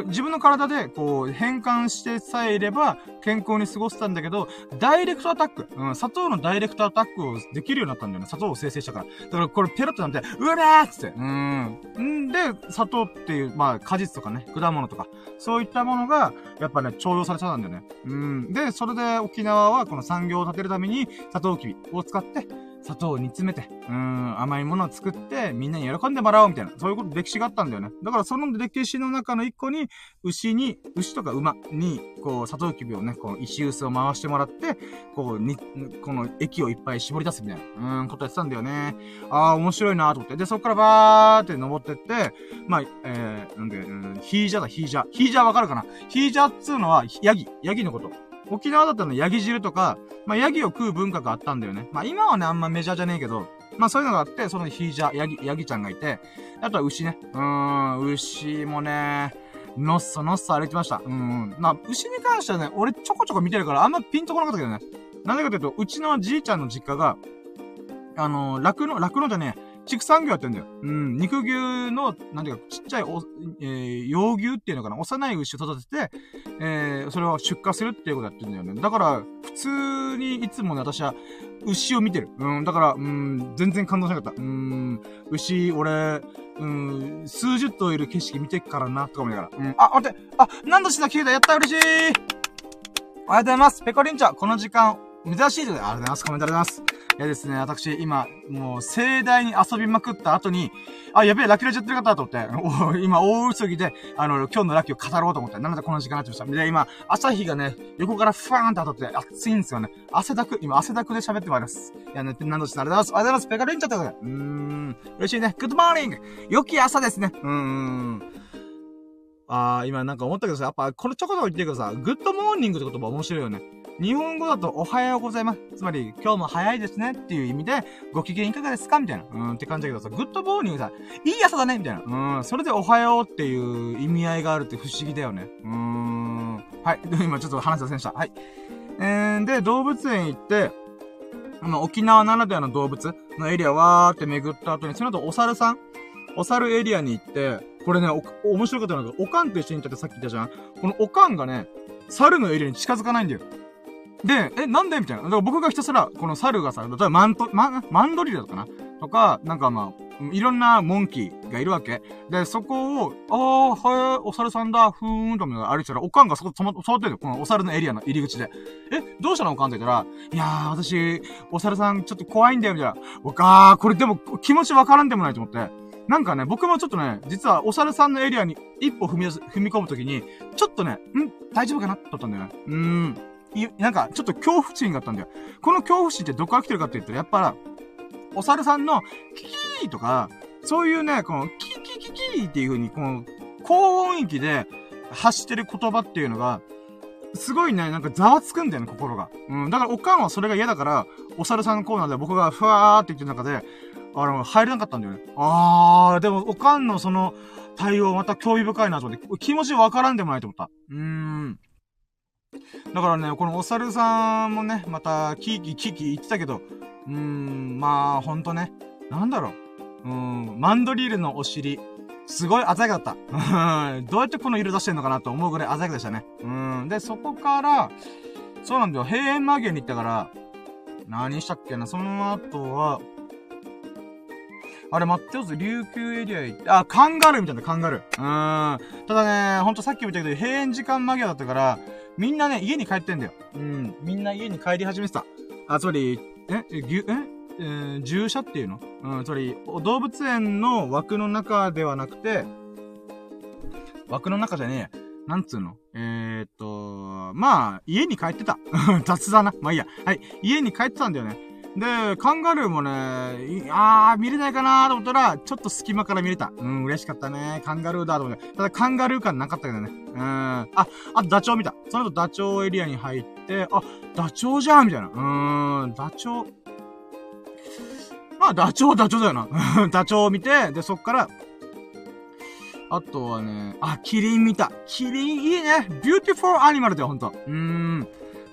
自分の体で、こう、変換してさえいれば、健康に過ごせたんだけど、ダイレクトアタック。うん、砂糖のダイレクトアタックをできるようになったんだよね。砂糖を生成したから。だからこれペロッとなんて、うわーっつって。うん。んで、砂糖っていう、まあ、果実とかね、果物とか、そういったものが、やっぱね、重用されちゃったんだよね。うん。で、それで沖縄はこの産業を立てるために、砂糖きびを使って、砂糖を煮詰めて、うん、甘いものを作って、みんなに喜んでもらおうみたいな、そういうこと、歴史があったんだよね。だからその歴史の中の一個に、牛に、牛とか馬に、こう、砂糖きびをね、こう、石臼を回してもらって、こう、に、この液をいっぱい絞り出すみたいな、うん、ことやってたんだよね。ああ、面白いなと思って。で、そっからバーって登ってって、まあ、えー、なんで、うん、ヒージャだ、ヒージャ。ヒージャわかるかな？ヒージャっつうのは、ヤギ、ヤギのこと。沖縄だったらヤギ汁とか、まあ、ヤギを食う文化があったんだよね。まあ、今はね、あんまメジャーじゃねえけど、まあ、そういうのがあって、そのヒージャー、ヤギ、ヤギちゃんがいて、あとは牛ね。うーん、牛もね、のっそのっそ歩いてました。うん。まあ、牛に関してはね、俺ちょこちょこ見てるからあんまピンとこなかったけどね。なんでかというと、うちのじいちゃんの実家が、あのー、酪農、酪農じゃねえ、畜産業やってんだよ。うん。肉牛の、なんていうか、ちっちゃいお、えー、幼牛っていうのかな幼い牛を育てて、えー、それを出荷するっていうことやってんだよね。だから、普通にいつもね、私は、牛を見てる。うん、だから、うん、全然感動しなかった。うん、牛、俺、うん、数十頭いる景色見てっからな、とか思いながら。うん、あ、待って、あ、何度しな、消えた、やった、嬉しいおはようございます。ペコリンチャ、この時間、珍しいということで、ありがとうございます。コメントありがとうございます。いやですね、私、今、もう、盛大に遊びまくった後に、あ、やべえ、ラッキーラジやってる方だと思って、今、大急ぎで、あの、今日のラッキーを語ろうと思って、なのでこの時間になってました。で、今、朝日がね、横からファーンと当たって、暑いんですよね。汗だく、今、汗だくで喋ってまいります。いや、ね、何度してありがとうございます。ありがとうございます。ペカレンチャってことで。うーん、嬉しいね。グッドモーニング良き朝ですね。うーん。あー、今なんか思ったけどさ、やっぱ、これちょこちょこ言ってるけどさ、 good morning って言葉面白いよね。日本語だとおはようございます。つまり、今日も早いですねっていう意味で、ご機嫌いかがですかみたいな。うんって感じだけどさ、 good morning さ、いい朝だねみたいな。うん。それでおはようっていう意味合いがあるって不思議だよね。うーん。はい。今ちょっと話させました。はい。えー、で、動物園行って、あの、沖縄ならではの動物のエリアわーって巡った後に、その後お猿さんお猿エリアに行って、これね、お、面白かったのが、おかんと一緒に行ったってさっき言ったじゃんこのおかんがね、猿のエリアに近づかないんだよ。で、え、なんで？みたいな。だから僕がひたすら、この猿がさ、例えばマント、マン、マンドリルだかな？とか、なんかまあ、いろんなモンキーがいるわけ。で、そこを、ああ、はい、お猿さんだ、ふーんと歩いてたら、おかんがそこ止ま、触ってるよ。このお猿のエリアの入り口で。え、どうしたの？おかんって言ったら、いやー、私、お猿さんちょっと怖いんだよ、みたいな。おかー、これでも気持ちわからんでもないと思って。なんかね、僕もちょっとね、実はお猿さんのエリアに一歩踏み踏み込むときに、ちょっとね、ん大丈夫かな？って思ったんだよね。うーん。い、なんか、ちょっと恐怖心があったんだよ。この恐怖心ってどこから来てるかって言ったら、やっぱ、お猿さんの、キキーとか、そういうね、この、キキキキーっていう風に、この、高音域で発してる言葉っていうのが、すごいね、なんかざわつくんだよね、心が。うん。だから、おかんはそれが嫌だから、お猿さんのコーナーで僕がふわーって言ってる中で、あの、入れなかったんだよね。あー、でも、おかんのその、対応また興味深いなと思って、気持ちわからんでもないと思った。うーん。だからね、このお猿さんもね、また、キーキーキーキー言ってたけど、うーん、まあ、ほんとね、なんだろう。うーん、マンドリールのお尻、すごい鮮やかだった。どうやってこの色出してんのかなと思うぐらい鮮やかでしたね。うん。で、そこから、そうなんだよ。閉園間際に行ったから、何したっけな。その後は、あれ、待ってよず、琉球エリア行って、あ、カンガルーみたいな、カンガルー。うーん。ただね、ほんとさっきも言ったけど、閉園時間間際だったから、みんなね、家に帰ってんだよ。うん。みんな家に帰り始めてた。あ、つまり、え、え、ぎゅ、ええー、従者っていうの？うん、つまり、動物園の枠の中ではなくて、枠の中じゃねえや。なんつうの？えー、っと、まあ、家に帰ってた。雑だな。まあいいや。はい。家に帰ってたんだよね。で、カンガルーもね、あー、見れないかなーと思ったら、ちょっと隙間から見れた。うん、嬉しかったね。カンガルーだと思って。ただ、カンガルー感なかったけどね。うん。あ、あと、ダチョウ見た。その後、ダチョウエリアに入って、あ、ダチョウじゃんみたいな。うーん、ダチョウ、まあ、ダチョウダチョウだよな。ダチョウを見て、で、そっから、あとはね、あ、キリン見た。キリンいいね。 beautiful animal だよ、ほんと。うーん。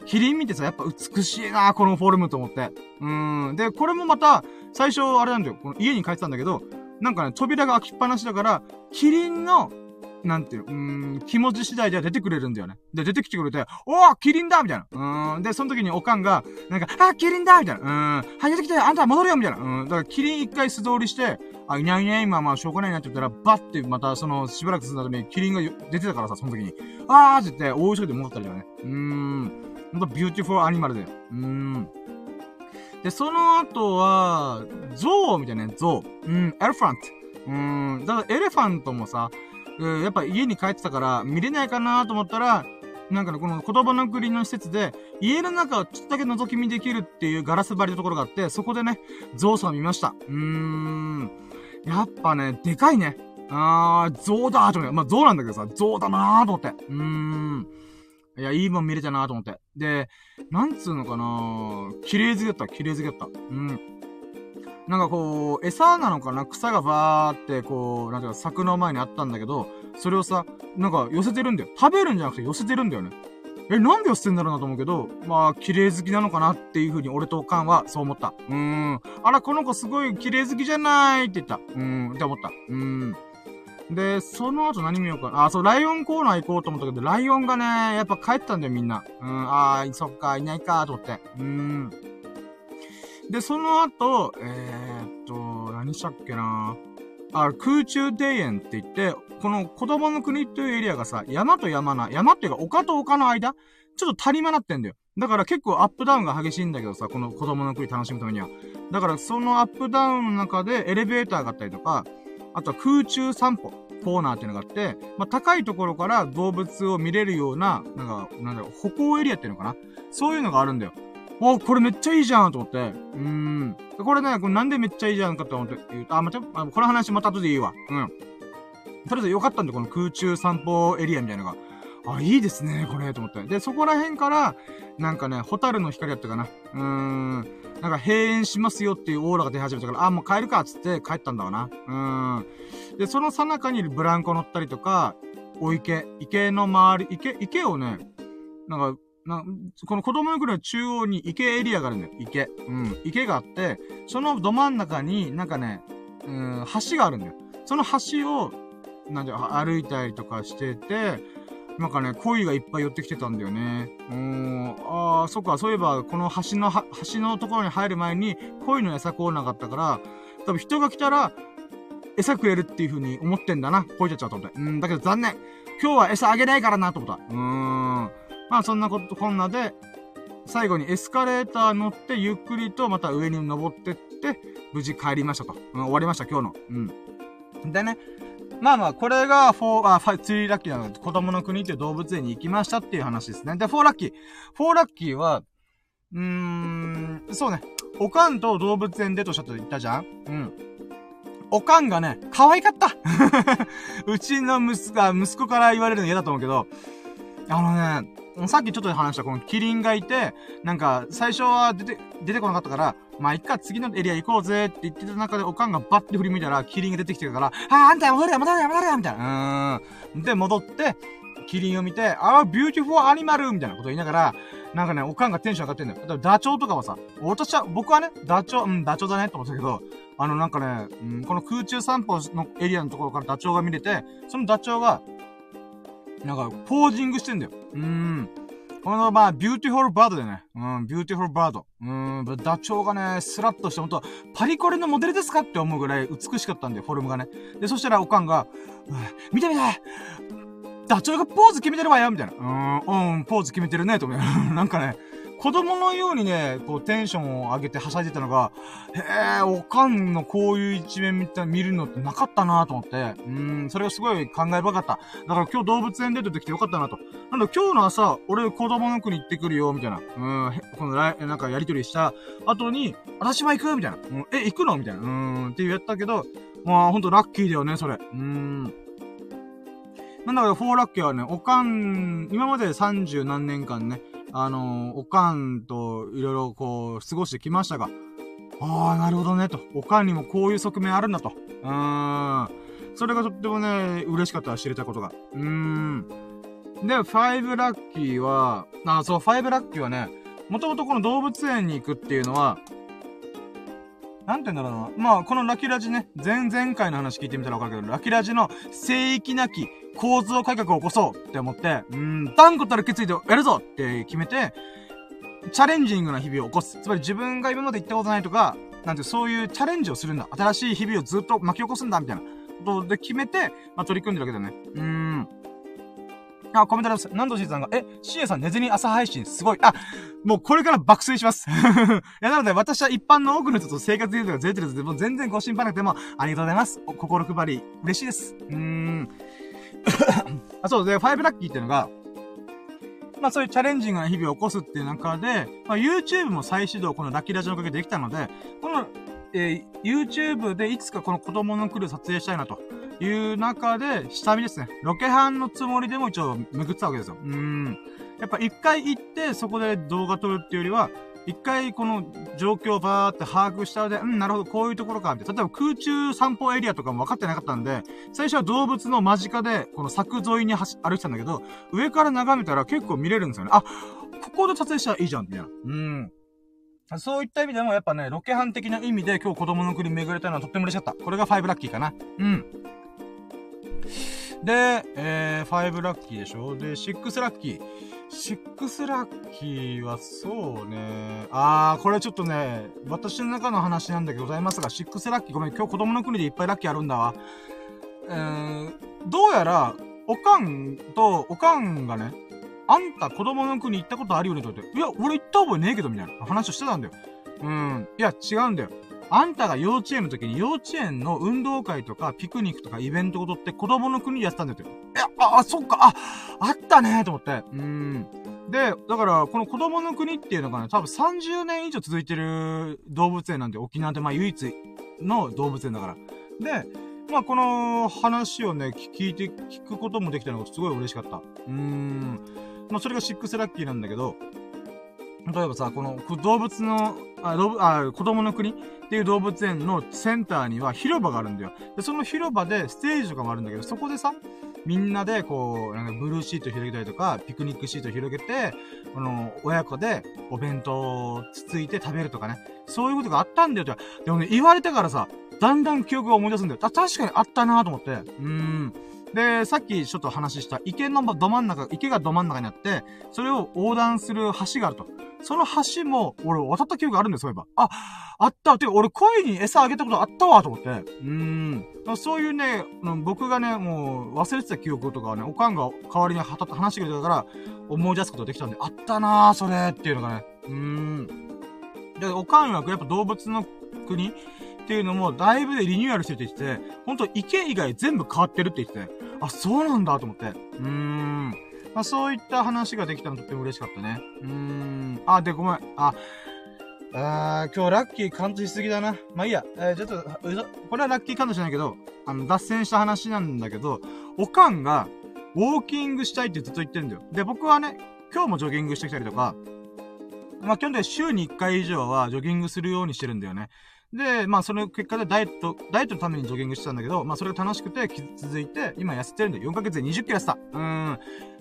キリン見てさ、やっぱ美しいな、このフォルムと思って。うーん。で、これもまた、最初、あれなんだよ。この家に帰ってたんだけど、なんかね、扉が開きっぱなしだから、キリンのなんていう、うーん、気持ち次第では出てくれるんだよね。で、出てきてくれて、おーキリンだみたいな。うん。で、その時におかんが、なんか、あ、キリンだみたいな。うん。はい、出てきて、あんた戻るよみたいな。うん。だから、キリン一回素通りして、あ、いないいない、まあまあ、しょうがないなって言ったら、バッて、また、その、しばらくすんだために、キリンが出てたからさ、その時に。あーって言って、大急ぎで戻ったりだよね。うーん。ほんと、 beautiful animal だよ。うーん。で、その後は、ゾウみたいなね、ゾウ。うん、 elephant。うん。だから、 elephant もさ、うん、やっぱ家に帰ってたから見れないかなと思ったら、なんかね、この言葉の国の施設で、家の中をちょっとだけ覗き見できるっていうガラス張りのところがあって、そこでね、ゾウさん見ました。うーん。やっぱね、でかいね。あー、ゾウだーと思って。まあ、ゾウなんだけどさ、ゾウだなーと思って。うーん。いや、いいもん見れたなと思って。で、なんつうのかな綺麗好きだった、綺麗好きだった。うん。なんかこう、餌なのかな草がバーってこう、なんていうか柵の前にあったんだけど、それをさ、なんか寄せてるんだよ。食べるんじゃなくて寄せてるんだよね。え、なんで寄せてんだろうなと思うけど、まあ、綺麗好きなのかなっていう風に俺とおかんはそう思った。うーん。あら、この子すごい綺麗好きじゃないって言った。うーん、って思った。うーん。で、その後何見ようかな。あ、そう、ライオンコーナー行こうと思ったけど、ライオンがね、やっぱ帰ったんだよ、みんな。うん、あー、そっか、いないか、と思って。うーん。で、その後、えー、っと、何したっけなあ、空中庭園って言って、この子供の国っていうエリアがさ、山と山な、山っていうか丘と丘の間ちょっと足りまなってんだよ。だから結構アップダウンが激しいんだけどさ、この子供の国楽しむためには。だからそのアップダウンの中でエレベーターがあったりとか、あとは空中散歩コーナーっていうのがあって、まあ、高いところから動物を見れるような、なんか、なんだろう、歩行エリアっていうのかな？そういうのがあるんだよ。お、これめっちゃいいじゃんと思って。うーん。これね、これなんでめっちゃいいじゃんかと思って言うと、あ、また、あ、この話また後でいいわ。うん。とりあえず良かったんで、この空中散歩エリアみたいなのが。あ、いいですね、これ、と思って。で、そこら辺から、なんかね、ホタルの光だったかな。うーん。なんか閉園しますよっていうオーラが出始めたから、あ、もう帰るか、つって帰ったんだわな。うーん。で、そのさなかにブランコ乗ったりとか、お池、池の周り、池、池をね、なんか、な、この子供の頃の中央に池エリアがあるんだよ。池。うん。池があって、そのど真ん中になんかね、うん、橋があるんだよ。その橋を、なんで、歩いたりとかしてて、なんかね、鯉がいっぱい寄ってきてたんだよね。うん。ああ、そっか、そういえば、この橋の、橋のところに入る前に、鯉の餌コーナーがあったから、多分人が来たら、餌食えるっていう風に思ってんだな。鯉たちはと思って。うん、だけど残念。今日は餌あげないからな、と思った。うーん。まあそんなことこんなで、最後にエスカレーター乗ってゆっくりとまた上に登ってって、無事帰りましたと。うん、終わりました、今日の。うん。でね、まあまあ、これが、4、あ、ファイ、ツリーラッキーなので、子供の国っていう動物園に行きましたっていう話ですね。で、フォーラッキー。フォーラッキーは、うーん、そうね。おかんと動物園でとしゃっと言ったじゃん？うん。おかんがね、可愛かった うちの息子、息子から言われるの嫌だと思うけど、あのね、さっきちょっと話したこのキリンがいて、なんか、最初は出て、出てこなかったから、まあ、いっか、次のエリア行こうぜって言ってた中で、おかんがバッて振り向いたら、キリンが出てきてるから、ああ、あんた戻れよ、戻れよ、戻れよみたいな。うーん。で、戻って、キリンを見て、ああ、 beautiful animal みたいなこと言いながら、なんかね、おかんがテンション上がってんだよ。例えばダチョウとかはさ、私は、僕はね、ダチョウ、うん、ダチョウだねって思ったけど、あの、なんかね、うん、この空中散歩のエリアのところからダチョウが見れて、そのダチョウが、なんか、ポージングしてんだよ。うーん。この、まあ、 beautiful bird でね。うん、 beautiful bird。うん、ダチョウがね、スラッとして、ほんと、パリコレのモデルですかって思うぐらい美しかったんだよ、フォルムがね。で、そしたらおかんが、見て見てダチョウがポーズ決めてるわよみたいな。うーん、うん、ポーズ決めてるね、と思 なんかね、子供のようにね、こうテンションを上げてはしゃいでたのが、へえ、おかんのこういう一面見た、見るのってなかったなと思って、うん、それがすごい感慨深かった。だから今日動物園で出てきてよかったなと。なんだ今日の朝、俺子供の国行ってくるよ、みたいな。うん、この来、なんかやりとりした後に、私も行くみたいな。うん、え、行くの？みたいな。うん、って言ったけど、まあほんとラッキーだよね、それ。うん。なんだかフォーラッキーはね、おかん、今まで30何年間ね、あの、おかんといろいろこう、過ごしてきましたが、ああ、なるほどね、と。おかんにもこういう側面あるんだと。うーん。それがとってもね、嬉しかった知れたことが。うーん。で、ファイブラッキーは、あ、そう、ファイブラッキーはね、もともとこの動物園に行くっていうのは、なんて言うんだろうな。まあ、このラキラジね、前々回の話聞いてみたらわかるけど、ラキラジの聖域なき構造改革を起こそうって思って、うん、断固たる決意でやるぞって決めて、チャレンジングな日々を起こす。つまり自分が今まで行ったことないとか、なんてそういうチャレンジをするんだ。新しい日々をずっと巻き起こすんだ、みたいなことで決めて、まあ、取り組んでるわけだよね。うーん。あ、コメントです。ナンドシーさんが、え、シエさん寝ずに朝配信すごい。あ、もうこれから爆睡します。いや、なので私は一般の多くの人と生活リズムがずれてるので、もう全然ご心配なくても、ありがとうございます。心配り、嬉しいです。うーん。あ、そうで、ファイブラッキーっていうのが、まあそういうチャレンジングな日々を起こすっていう中で、まあ YouTube も再始動このラッキーラジオのおかげでできたので、この、えー、YouTube でいつかこの子供の来る撮影したいなという中で、下見ですね。ロケハンのつもりでも一応巡ってたわけですよ。うん。やっぱ一回行ってそこで動画撮るっていうよりは、一回この状況をバーって把握した上で、うん、なるほど、こういうところか、みたいな。例えば空中散歩エリアとかも分かってなかったんで、最初は動物の間近で、この柵沿いに歩いてたんだけど、上から眺めたら結構見れるんですよね。あ、ここで撮影したらいいじゃん、みたいな。うん。そういった意味でもやっぱね、ロケハン的な意味で今日子供の国巡れたのはとっても嬉しかった。これが5ラッキーかな。うん。で、えー、5ラッキーでしょ？で、6ラッキー。シックスラッキーはそうね。あー、これちょっとね、私の中の話なんだけどございますが、シックスラッキー、ごめん、今日子供の国でいっぱいラッキーあるんだわ。えー、どうやら、おかんと、おかんがね、あんた子供の国行ったことあるよねと言って、いや、俺行った覚えねえけど、みたいな話をしてたんだよ。うん。いや、違うんだよ。あんたが幼稚園の時に幼稚園の運動会とかピクニックとかイベントを取って子供の国でやってたんだよ。いや、あ、あ、そっか、あ、あったねと思って。うん。で、だから、この子供の国っていうのがね、多分30年以上続いてる動物園なんで、沖縄でまあ唯一の動物園だから。で、まあこの話をね、聞いて、聞くこともできたのがすごい嬉しかった。うーん。まあそれがシックスラッキーなんだけど、例えばさ、この動物の、あ、動物、あ、子供の国っていう動物園のセンターには広場があるんだよ。で、その広場でステージとかもあるんだけど、そこでさ、みんなでこう、なんかブルーシート広げたりとか、ピクニックシート広げて、この、親子でお弁当をつついて食べるとかね。そういうことがあったんだよって。でもね、言われてからさ、だんだん記憶が思い出すんだよ。あ、確かにあったなと思って。うーん。で、さっきちょっと話した池のど真ん中、池がど真ん中にあって、それを横断する橋があると。その橋も、俺渡った記憶があるんです、そういえば。あ、あった。てか、俺声に餌あげたことあったわ、と思って。うーん。そういうね、僕がね、もう忘れてた記憶とかはね、おかんが代わりに話してくれたから、思い出すことができたんで、あったなぁ、それっていうのがね。うーん。で、おかんはやっぱ動物の国っていうのも、だいぶでリニューアルしてるって言ってて、ほんと池以外全部変わってるって言ってて、あ、そうなんだと思って。うーん。まあ、そういった話ができたのとっても嬉しかったね。うーん。あ、で、ごめん。あ、あー今日ラッキーカウントしすぎだな。まあいいや。えー、ちょっと、これはラッキーカウントじゃないけど、あの、脱線した話なんだけど、おかんが、ウォーキングしたいってずっと言ってんだよ。で、僕はね、今日もジョギングしてきたりとか、まあ、基本的に週に1回以上はジョギングするようにしてるんだよね。で、まあ、その結果でダイエット、ダイエットのためにジョギングしてたんだけど、まあ、それが楽しくて続いて、今痩せてるんで、4ヶ月で20キロ痩せた。うん。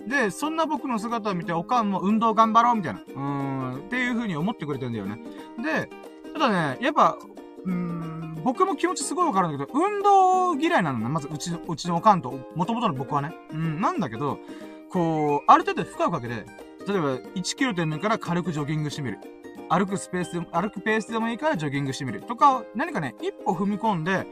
で、そんな僕の姿を見て、おかんも運動頑張ろうみたいな。うん。っていう風に思ってくれてるんだよね。で、ただね、やっぱ、うん、僕も気持ちすごいわかるんだけど、運動嫌いなのね。まず、うちの、うちのおかんと、元々の僕はね。うん、なんだけど、こう、ある程度負荷をかけて、例えば1キロでもいいから軽くジョギングしてみる。歩くスペースでも、歩くペースでもいいからジョギングしてみる。とか、何かね、一歩踏み込んで、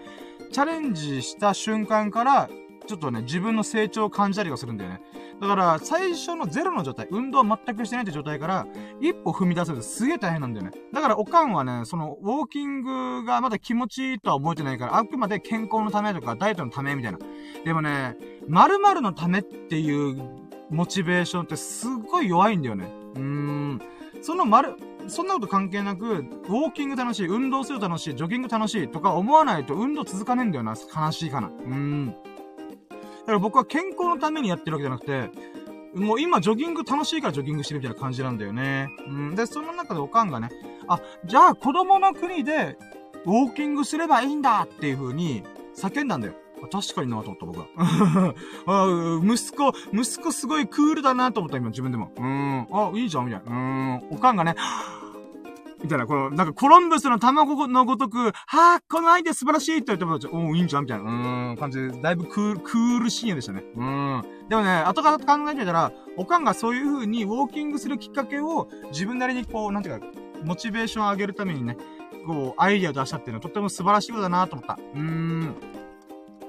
チャレンジした瞬間から、ちょっとね、自分の成長を感じたりはするんだよね。だから、最初のゼロの状態、運動全くしてないって状態から、一歩踏み出せるとすげえ大変なんだよね。だから、おかんはね、その、ウォーキングがまだ気持ちいいとは思えてないから、あくまで健康のためとか、ダイエットのためみたいな。でもね、〇〇のためっていうモチベーションってすっごい弱いんだよね。うーん。その丸、そんなこと関係なく、ウォーキング楽しい、運動する楽しい、ジョギング楽しいとか思わないと運動続かねえんだよな。悲しいかな。うーん。だから僕は健康のためにやってるわけじゃなくて、もう今ジョギング楽しいからジョギングしてるみたいな感じなんだよね。うん。で、その中でおかんがね、あ、じゃあ子供の国でウォーキングすればいいんだっていう風に叫んだんだよ。確かになと思った僕は。あ息子、息子すごいクールだなと思った今自分でも。うん。あ、いいじゃんみたいな。うん。おかんがね、みたいな、この、なんかコロンブスの卵のごとく、はあ、このアイデア素晴らしいって言ってもらっ、おいいんじゃんみたいな、うん、感じで、だいぶクール、クールシーンでしたね。うん。でもね、後から考えてみたら、おかんがそういう風にウォーキングするきっかけを、自分なりにこう、なんていうか、モチベーションを上げるためにね、こう、アイディアを出したっていうのはとっても素晴らしいことだなと思った。うーん。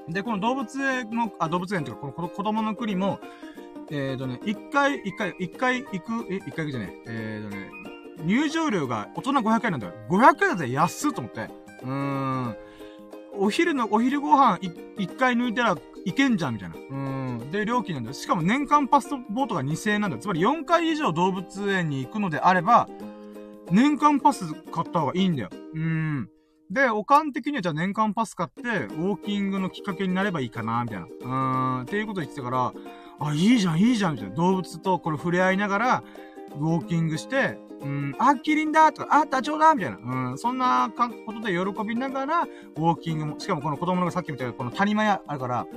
で、この動物園の、あ、動物園っていうか、この子供の国も、えっ、ー、とね、一回、一回、一回行く、え、一回行くじゃねえ。えっ、ー、とね、入場料が大人500円なんだよ。500円だぜ安っと思って。うーん。お昼の、お昼ご飯一回抜いたらいけんじゃんみたいな。うん。で、料金なんだよ。しかも年間パスポートが2000円なんだよ。つまり4回以上動物園に行くのであれば、年間パス買った方がいいんだよ。うん。で、おかん的にはじゃあ年間パス買って、ウォーキングのきっかけになればいいかな、みたいな。うーん、っていうこと言ってたから、あ、いいじゃん、いいじゃん、みたいな。動物とこれ触れ合いながら、ウォーキングして、うん、あ、キリンだとか、あ、ダチョウだみたいな。うん、そんなことで喜びながら、ウォーキングも、しかもこの子供のがさっきみたいな、この谷間やあるから、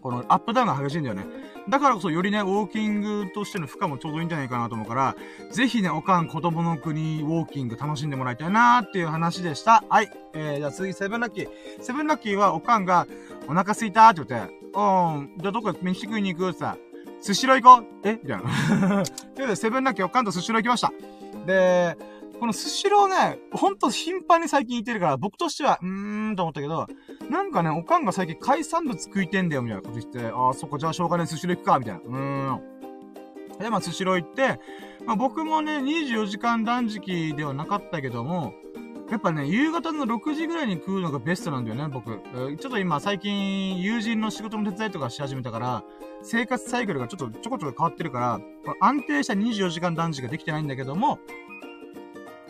このアップダウンが激しいんだよね。だからこそよりね、ウォーキングとしての負荷もちょうどいいんじゃないかなと思うから、ぜひね、おかん子供の国ウォーキング楽しんでもらいたいなーっていう話でした。はい。えー、じゃあ次、セブンラッキー。セブンラッキーはおかんが、お腹すいたーって言って、うん、じゃあどっか飯食いに行くってさ、寿司ロー行こうえ？みたいな。ということで、セブンラッキーおかんと寿司ロー行きました。で、このスシローね、ほんと頻繁に最近行ってるから、僕としては、うーんと思ったけど、なんかね、おかんが最近海産物食いてんだよ、みたいなこと言って、ああ、そっか、じゃあしょうがね、スシロー行くか、みたいな。うーん。で、まあ、スシロー行って、まあ、僕もね、24時間断食ではなかったけども、やっぱね、夕方の6時ぐらいに食うのがベストなんだよね、僕。ちょっと今、最近、友人の仕事の手伝いとかし始めたから、生活サイクルがちょっとちょこちょこ変わってるから、安定した24時間断食ができてないんだけども、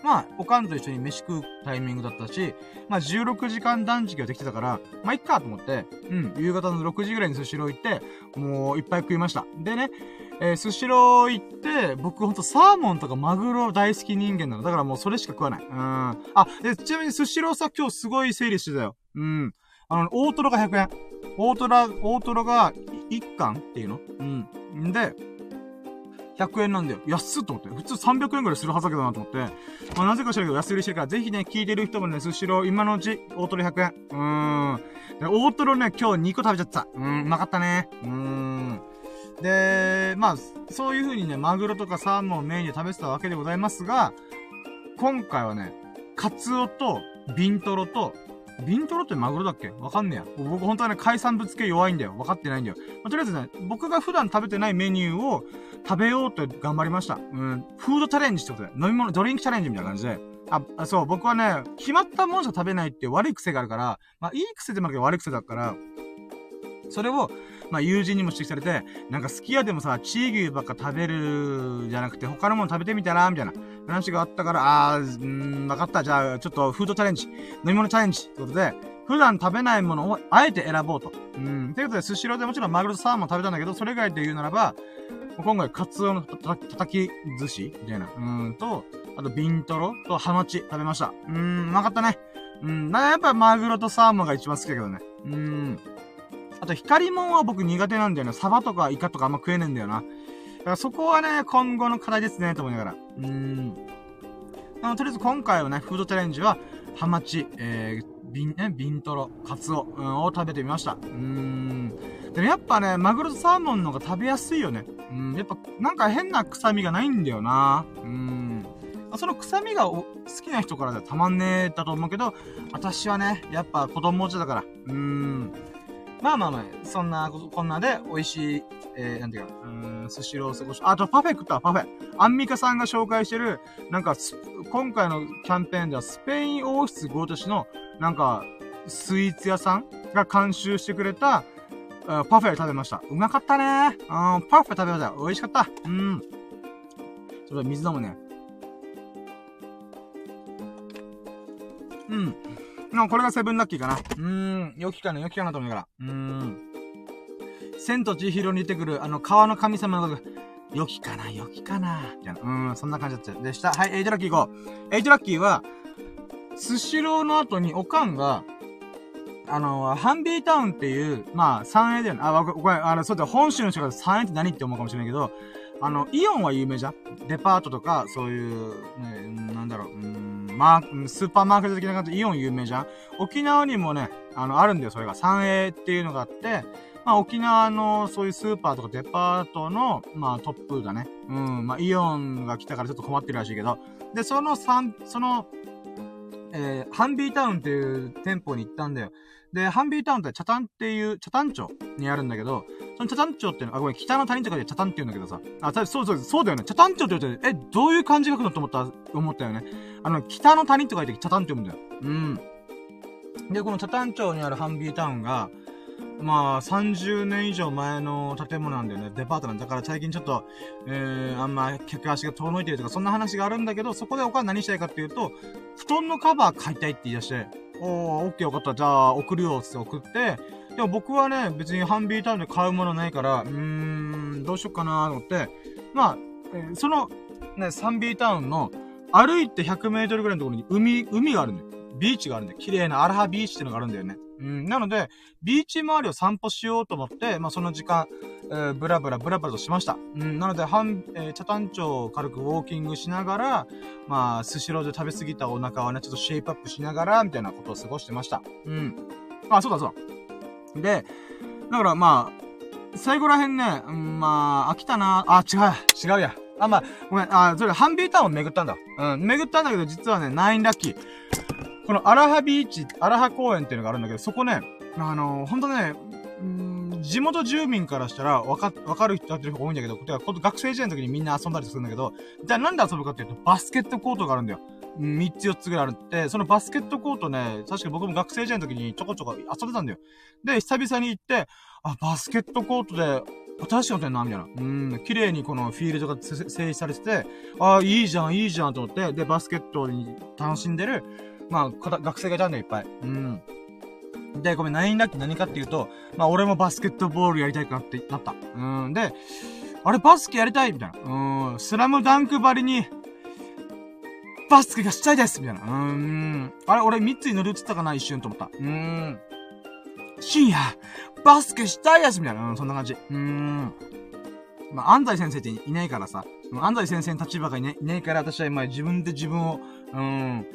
まあ、おかんと一緒に飯食うタイミングだったし、まあ、16時間断食ができてたから、まあ、いっかと思って、うん、夕方の6時ぐらいにスシロー行って、もう、いっぱい食いました。でね、えー、スシロー行って、僕ほんとサーモンとかマグロ大好き人間なの。だからもうそれしか食わない。うん。あ、で、ちなみにスシローさ、今日すごい整理してたよ。うん。あの、大トロが100円。大トロ、大トロが1貫っていうの？うん。んで、100円なんだよ。安っと思って。普通300円くらいするはずだけどなと思って。まあ、なぜか知らんけど安売りしてるから、ぜひね、聞いてる人もね、スシロー、今のうち、大トロ100円。うーん。で、大トロね、今日2個食べちゃった。うーん、うまかったね。うーん。で、まあ、そういう風にね、マグロとかサーモンをメインで食べてたわけでございますが、今回はね、カツオと、ビントロと、ビントロってマグロだっけ？わかんねえや。僕本当はね、海産物系弱いんだよ。わかってないんだよ。まあ、とりあえずね、僕が普段食べてないメニューを食べようと頑張りました。うん。フードチャレンジってことで、飲み物、ドリンクチャレンジみたいな感じで、あ、そう、僕はね、決まったものしか食べないって悪い癖があるから、まあ、いい癖でもあるけ悪い癖だから、それを、まあ、友人にも指摘されて、なんか好きやでもさ、チー牛ばっか食べるじゃなくて、他のもの食べてみたらみたいな話があったから、あー、うん、わかった。じゃあ、ちょっとフードチャレンジ、飲み物チャレンジってことで、普段食べないものをあえて選ぼうと。うん。ということで、スシローでもちろんマグロとサーモン食べたんだけど、それ以外で言うならば、今回、カツオのたたき寿司みたいな。うんと、あと、ビントロとハマチ食べました。うん、うまかったね。うん、なやっぱマグロとサーモンが一番好きだけどね。うん。あと、光もんは僕苦手なんだよね。サバとかイカとかあんま食えねえんだよな。だからそこはね、今後の課題ですね、と思いながら。うーん。あのとりあえず今回はね、フードチャレンジは、ハマチ、えー、ビン、ね、ビントロ、カツオ、うん、を食べてみました。うーん。でもやっぱね、マグロとサーモンの方が食べやすいよね。うん、やっぱ、なんか変な臭みがないんだよな。うーん。その臭みが好きな人からでたまんねえだと思うけど、私はね、やっぱ子供持ちだから。うーん。まあまあまあ、そんな、こんなで美味しい、えー、なんていうか、うん、スシロー過ごし、あとパフェ食ったパフェ。アンミカさんが紹介してる、なんか、今回のキャンペーンではスペイン王室ごとしの、なんか、スイーツ屋さんが監修してくれた、パフェ食べました。うまかったねうん、パフェ食べました。美味しかった。うん。それ水飲むね。うん。の、これがセブンラッキーかな。うーん、良きかな、良きかなと思いながら。うーん。千と千尋に出てくる、あの、川の神様の良きかな、良きかな、みたいな。うーん、そんな感じだったでした。はい、 eight lucky 行こう。 eight lucky は、スシローの後におかんが、あの、ハンビータウンっていう、まあ、サンエーだよね。あ、これ、あの、そうだ、本州の人がサンエーって何って思うかもしれないけど、あの、イオンは有名じゃんデパートとか、そういう、ね、なんだろう、うん、まあ、スーパーマーケット的な感じでイオン有名じゃん？沖縄にもね、あの、あるんだよ、それが。三栄っていうのがあって、まあ、沖縄のそういうスーパーとかデパートの、まあ、トップだね。うん、まあ、イオンが来たからちょっと困ってるらしいけど。で、その三、その、えー、ハンビータウンっていう店舗に行ったんだよ。で、ハンビータウンってチャタンっていう、チャタン町にあるんだけど、そのチャタン町っていうのは、あ、ごめん、北の谷とかでチャタンって言うんだけどさ。あ、そうそう、そうだよね。チャタン町って言って、え、どういう漢字書くのと思った、思ったよね。あの、北の谷とか言ってチャタンって読むんだよ。うん。で、このチャタン町にあるハンビータウンが、まあ、30年以上前の建物なんだよね。デパートなんだから最近ちょっと、えー、あんま客足が遠のいてるとか、そんな話があるんだけど、そこでお金何したいかっていうと、布団のカバー買いたいって言い出して、おー、オッケーよかった。じゃあ、送るよ、って送って、でも僕はね、別にハンビータウンで買うものないから、うーん、どうしよっかなと思って、まあ、えー、その、ね、サンビータウンの、歩いて100メートルぐらいのところに海、海があるんだよ。ビーチがあるんだよ。綺麗なアラハビーチってのがあるんだよね。うん、なので、ビーチ周りを散歩しようと思って、まあ、その時間、えー、ブラブラブラブラとしました。うん、なので、半、えー、茶谷町を軽くウォーキングしながら、まあ、スシローで食べ過ぎたお腹はね、ちょっとシェイプアップしながら、みたいなことを過ごしてました。うん。あ、そうだそうだ。で、だからまあ、最後らへんね、うん、まあ、飽きたなあ、違う、違うや。あ、まあ、ごめん、あ、それ、ハンビータウンを巡ったんだ。うん、巡ったんだけど、実はね、ナインラッキー。このアラハビーチ、アラハ公園っていうのがあるんだけど、そこね、あのー、ほんとね、ん地元住民からしたら、わか、わかる人やってる人が多いんだけど、てか、学生時代の時にみんな遊んだりするんだけど、じゃあなんで遊ぶかっていうと、バスケットコートがあるんだよ。3つ4つぐらいあるって、そのバスケットコートね、確か僕も学生時代の時にちょこちょこ遊んでたんだよ。で、久々に行って、あ、バスケットコートで、新しいのってんなみたいな。うん、綺麗にこのフィールドが整備されてて、ああ、いいじゃん、いいじゃんと思って、で、バスケットに楽しんでる、まあ、学生がいたんだよ、いっぱい。うん。で、ごめん、何ラッキー何かっていうと、まあ、俺もバスケットボールやりたいかなってなった。うん。で、あれ、バスケやりたいみたいな。うん。スラムダンクばりに、バスケがしたいですみたいな。うーん。あれ、俺3つに乗り移ったかな一瞬と思った。うーん。深夜、バスケしたいですみたいな。うん、そんな感じ。うーん。まあ、安西先生っていないからさ。安西先生の立場がいないいないから、私は今自分で自分を、うーん。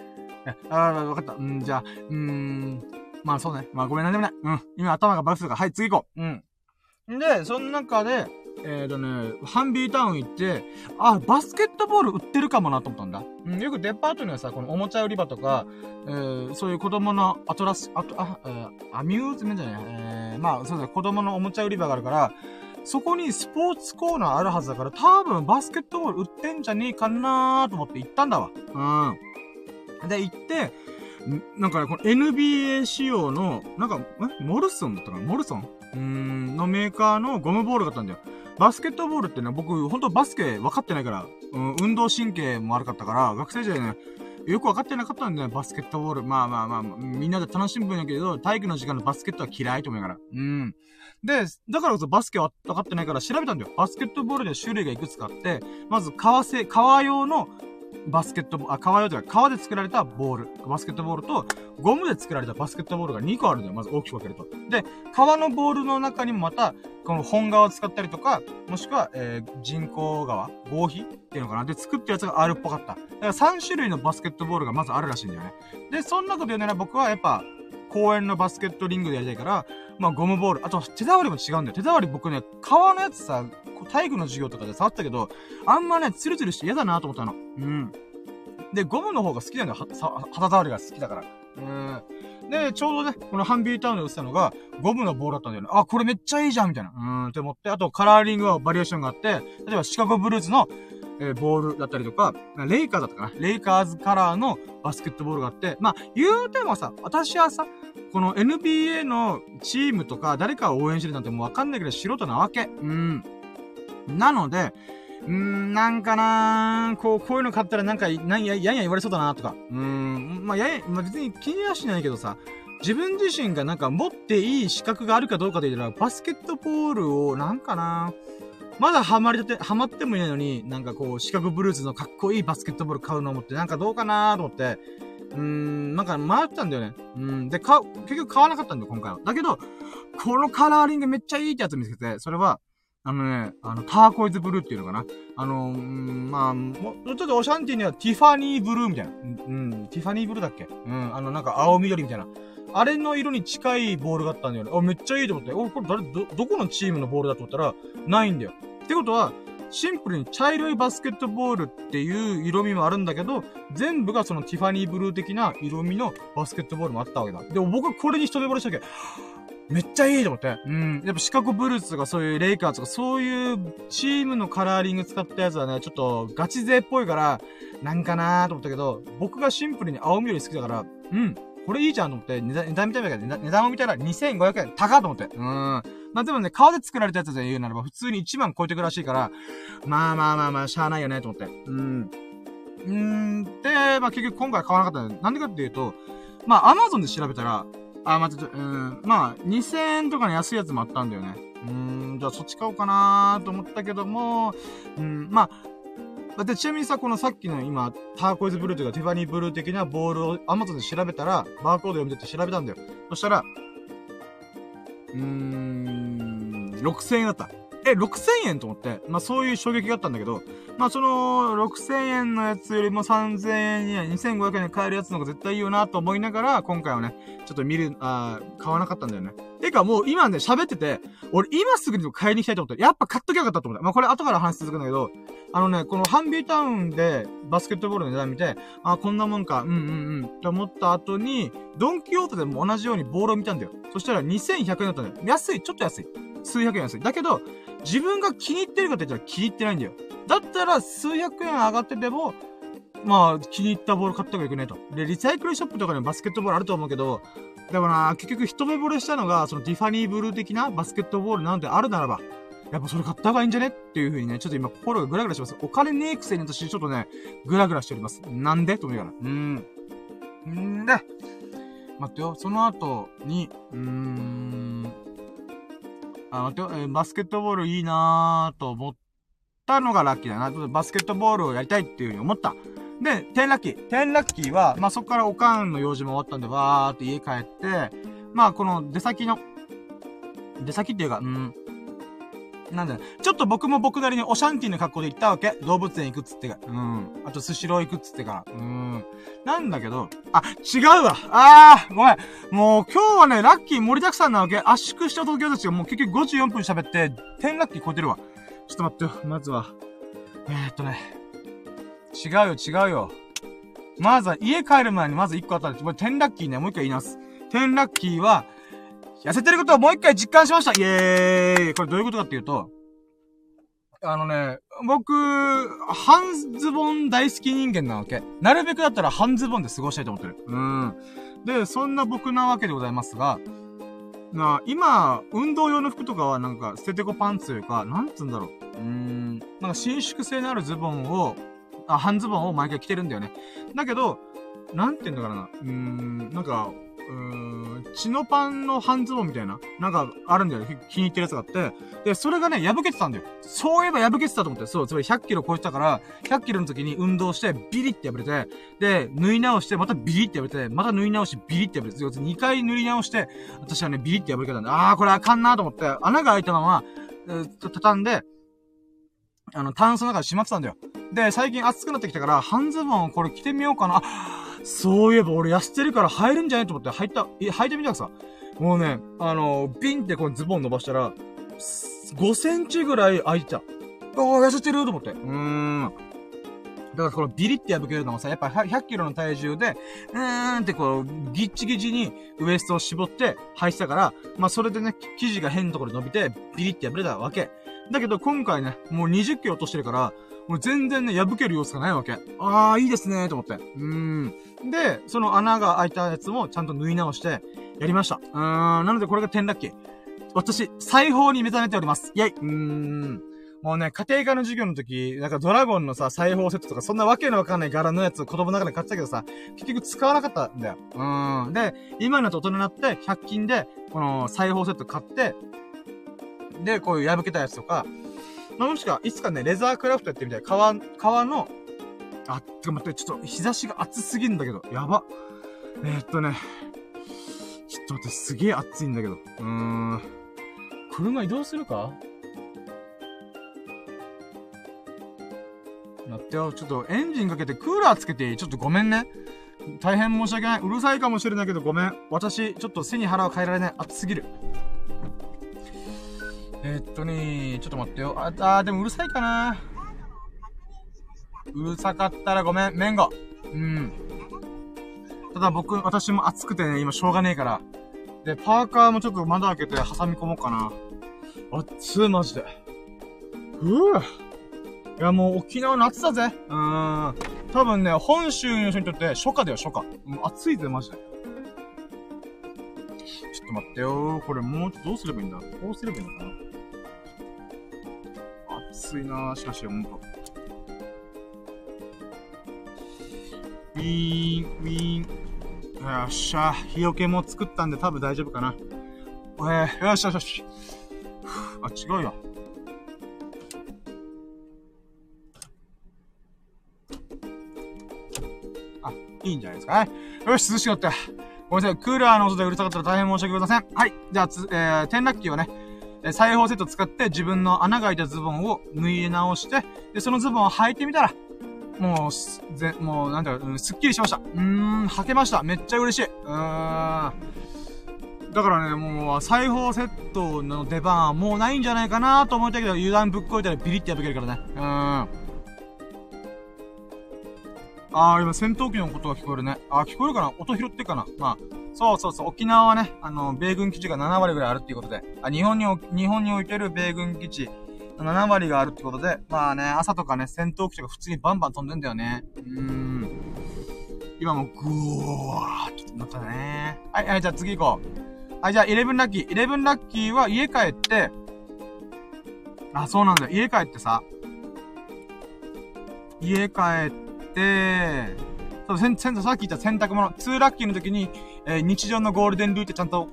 ああ、わかった。うん、じゃあ、うーん。まあそうね。まあごめんなんでもない。うん。今頭がバスとか。はい、次行こう。うん。で、その中で、えっ、ー、とね、ハンビータウン行って、あ、バスケットボール売ってるかもなと思ったんだ。うん、よくデパートにはさ、このおもちゃ売り場とか、えー、そういう子供のアトラス、あと、あ、えー、アミューズメントじゃない、えー、まあ、そうだ、子供のおもちゃ売り場があるから、そこにスポーツコーナーあるはずだから、多分バスケットボール売ってんじゃねえかなーと思って行ったんだわ。うん。で、行って、なんかね、この NBA 仕様の、なんか、えモルソンだったかな？モルソン？うーん、のメーカーのゴムボールがあったんだよ。バスケットボールってね、僕、ほんとバスケ分かってないから、うん、運動神経も悪かったから、学生時代ね、よく分かってなかったんだよ、バスケットボール。まあまあまあ、みんなで楽しむ分やけど、体育の時間のバスケットは嫌いと思いながら。うん。で、だからこそバスケは分かってないから調べたんだよ。バスケットボールで種類がいくつかあって、まず革製、革用のバスケットボール、あ、革用というか、革で作られたボール、バスケットボールと、ゴムで作られたバスケットボールが2個あるんだよ。まず大きく分けると。で、革のボールの中にもまた、この本革を使ったりとか、もしくは、えー、人工革合皮っていうのかなで、作ったやつがあるっぽかった。だから3種類のバスケットボールがまずあるらしいんだよね。で、そんなこと言うなら僕はやっぱ、公園のバスケットリングでやりたいから、まあゴムボール。あと手触りも違うんだよ。手触り僕ね、革のやつさ、体育の授業とかで触ったけど、あんまね、ツルツルして嫌だなと思ったの。うん。で、ゴムの方が好きなんだよ。肌触りが好きだから。うん。で、ちょうどね、このハンビータウンで売ってたのが、ゴムのボールだったんだよね。あ、これめっちゃいいじゃんみたいな。うん、って思って、あとカラーリングはバリエーションがあって、例えばシカゴブルーズの、えー、ボールだったりとか、レイカーだったかな？レイカーズカラーのバスケットボールがあって、まあ、言うてもさ、私はさ、この NBA のチームとか誰かを応援してるなんてもうわかんないけど素人なわけ。うん。なので、うーん、なんかなー、こう、こういうの買ったらなんか、なんや、やんや言われそうだなとか。うーん、まあ、やや、まあ、別に気にはしないけどさ、自分自身がなんか持っていい資格があるかどうかで言ったら、バスケットボールを、なんかなーまだハマりたて、ハマってもいないのに、なんかこう、シカゴブルーズのかっこいいバスケットボール買うのを思って、なんかどうかなーと思って、うーん、なんか迷ったんだよね。うん。で、買う、結局買わなかったんだよ、今回は。だけど、このカラーリングめっちゃいいってやつ見つけて、それは、あのね、あの、ターコイズブルーっていうのかな。あのー、まあ、もちょっとオシャンティにはティファニーブルーみたいな。うん、ティファニーブルーだっけ？うん、あの、なんか青緑みたいな。あれの色に近いボールがあったんだよね。あ、めっちゃいいと思って。お、これ誰、ど、どこのチームのボールだと思ったら、ないんだよ。ってことは、シンプルに茶色いバスケットボールっていう色味もあるんだけど、全部がそのティファニーブルー的な色味のバスケットボールもあったわけだ。でも僕これに一目惚れしたわけ。めっちゃいいと思って。うん。やっぱシカゴブルースとかそういうレイカーズとかそういうチームのカラーリング使ったやつはね、ちょっとガチ勢っぽいから、なんかなーと思ったけど、僕がシンプルに青緑好きだから、うん。これいいじゃんと思って、値段、値段見たいけど、値段を見たら2500円高と思って。うん。まあでもね、革で作られたやつで言うならば、普通に1万超えてくらしいから、まあまあまあまあ、しゃあないよね、と思って。うん。うんで、まあ結局今回買わなかったんだなんでかっていうと、まあアマゾンで調べたら、あ、まあ、ちょっと、うん、まあ、2000円とかに安いやつもあったんだよね。うん、じゃあそっち買おうかなと思ったけども、うん、まあ、だってちなみにさ、このさっきの今、ターコイズブルーというかティファニーブルー的なボールを Amazon で調べたら、バーコード読んでって調べたんだよ。そしたら、うーん、6000円だった。え、6000円と思って、まあそういう衝撃があったんだけど、まあその、6000円のやつよりも3000円や2500円で買えるやつの方が絶対いいよなと思いながら、今回はね、ちょっと見る、あ買わなかったんだよね。てかもう今ね、喋ってて、俺今すぐにでも買いに行きたいと思って、やっぱ買っときゃよかったと思った。まあこれ後から話続くんだけど、あのね、このハンビータウンでバスケットボールの値段見て、あ、こんなもんか、うんうんうんって思った後に、ドンキホーテでも同じようにボールを見たんだよ。そしたら2100円だったんだよ。安い、ちょっと安い。数百円安い。だけど、自分が気に入ってるかって言ったら気に入ってないんだよ。だったら数百円上がってても、まあ、気に入ったボール買った方がよくねと。で、リサイクルショップとかにもバスケットボールあると思うけど、でもな、結局一目惚れしたのが、そのティファニーブルー的なバスケットボールなんてあるならば、やっぱそれ買った方がいいんじゃね？っていう風にね、ちょっと今心がグラグラします。お金ねえくせに私ちょっとね、グラグラしております。なんで？と思いながら。うーん。んで、待ってよ。その後に、うーん。あ、待ってよ。えー、バスケットボールいいなーと思ったのがラッキーだな。バスケットボールをやりたいっていう風に思った。で、テンラッキー。テンラッキーは、まあ、そこからおかんの用事も終わったんで、わーって家帰って、まあ、この出先の、出先っていうか、うん、なんだちょっと僕も僕なりにオシャンティの格好で行ったわけ。動物園行くっつってか。うん。あと、スシロー行くっつってから。うん。なんだけど、あ、違うわあーごめんもう今日はね、ラッキー盛りだくさんなわけ。圧縮した東京たちがもう結局54分喋って、10ラッキー超えてるわ。ちょっと待ってよ。まずは。えー、っとね。違うよ、違うよ。まずは、家帰る前にまず1個あったんです。これ10ラッキーね、もう一回言います。10ラッキーは、痩せてることをもう一回実感しましたイェーイこれどういうことかっていうと、あのね、僕、半ズボン大好き人間なわけ。なるべくだったら半ズボンで過ごしたいと思ってる。うん。で、そんな僕なわけでございますが、な今、運動用の服とかはなんか、捨ててこパンツというか、なんつうんだろう。うーん、なんか伸縮性のあるズボンを、あ、半ズボンを毎回着てるんだよね。だけど、なんて言うんだからな。うーん、なんか、うーん、チノパンの半ズボンみたいな、なんかあるんだよね。気に入ってるやつがあって。で、それがね、破けてたんだよ。そういえば破けてたと思って。そう、つまり100キロ超えてたから、100キロの時に運動して、ビリって破れて、で、縫い直して、またビリって破れて、また縫い直し、ビリって破れて、2回縫い直して、私はね、ビリって破れてたんで、あー、これあかんなと思って、穴が開いたまま、えー、畳んで、あの、タンスの中でしまってたんだよ。で、最近暑くなってきたから、半ズボンをこれ着てみようかな。あ、そういえば俺痩せてるから入るんじゃないと思って入った、え、履いてみたらさ。もうね、あのー、ビンってこのズボン伸ばしたら、5センチぐらい開いた。ああ、痩せてると思って。うーん。だからこのビリって破けるのもさ、やっぱ100キロの体重で、うーんってこう、ギッチギチにウエストを絞って履いてたから、まあそれでね、生地が変なところで伸びて、ビリって破れたわけ。だけど今回ね、もう20キロ落としてるから、もう全然ね、破ける様子がないわけ。ああ、いいですねー、と思って。うーん。で、その穴が開いたやつもちゃんと縫い直して、やりました。うーん。なのでこれが点ラッキー。私、裁縫に目覚めております。イェイ。うーん。もうね、家庭科の授業の時、なんかドラゴンのさ、裁縫セットとか、そんなわけのわかんない柄のやつを子供の中で買ってたけどさ、結局使わなかったんだよ。うーん。で、今になって大人になって、100均で、この裁縫セット買って、で、こういう破けたやつとか、まあ、もしくは、いつかね、レザークラフトやってみたい。革、革の、あ、てか待って、ちょっと日差しが暑すぎるんだけど、やば。えー、っとね、ちょっと待って、すげえ暑いんだけど。うーん。車移動するか？待ってよ、ちょっとエンジンかけてクーラーつけていい？ちょっとごめんね。大変申し訳ない。うるさいかもしれないけどごめん。私、ちょっと背に腹を変えられない。暑すぎる。えー、っとねちょっと待ってよ。あ、あでもうるさいかな。うるさかったらごめん、メンゴ。うん。ただ僕、私も暑くてね、今しょうがねえから。で、パーカーもちょっと窓開けて挟み込もうかな。暑い、マジで。うぅ。いや、もう沖縄夏だぜ。うーん。多分ね、本州の人にとって初夏だよ、初夏。もう暑いぜ、マジで。ちょっと待ってよこれもうちょっとどうすればいいんだ？こうすればいいのかな？いなしかし、ほんと。ウィーン、ウィーン。よっしゃ、日よけも作ったんで多分大丈夫かな。えー、よしよしよし。あ、違うよ。あ、いいんじゃないですかね。よし、涼しくなって。ごめんなさい。クーラーの音でうるさかったら大変申し訳ございません。はい。じゃあ、つ、えー、転落機をね、え裁縫セット使って自分の穴が開いたズボンを縫い直して、で、そのズボンを履いてみたら、もう、ぜ、もう、なんだろう、うん、すっきりしました。うーん、履けました。めっちゃ嬉しい。うーん。だからね、もう、裁縫セットの出番はもうないんじゃないかなと思ったけど、油断ぶっこいたらビリって破けるからね。うーん。あー、今戦闘機のことが聞こえるね。あー、聞こえるかな？音拾ってかな？まあ、そうそうそう、沖縄はね、あの、米軍基地が7割ぐらいあるっていうことで、あ日本にお、日本においてる米軍基地、7割があるってことで、まあね、朝とかね、戦闘機とか普通にバンバン飛んでんだよね。うーん。今もぐーっとなったね。はい、はい、じゃあ次行こう。はい、じゃあ、11ラッキー。11ラッキーは家帰って、あ、そうなんだよ。家帰ってさ、家帰って、そう、せん、さっき言った洗濯物、2ラッキーの時に、えー、日常のゴールデンルーテちゃんと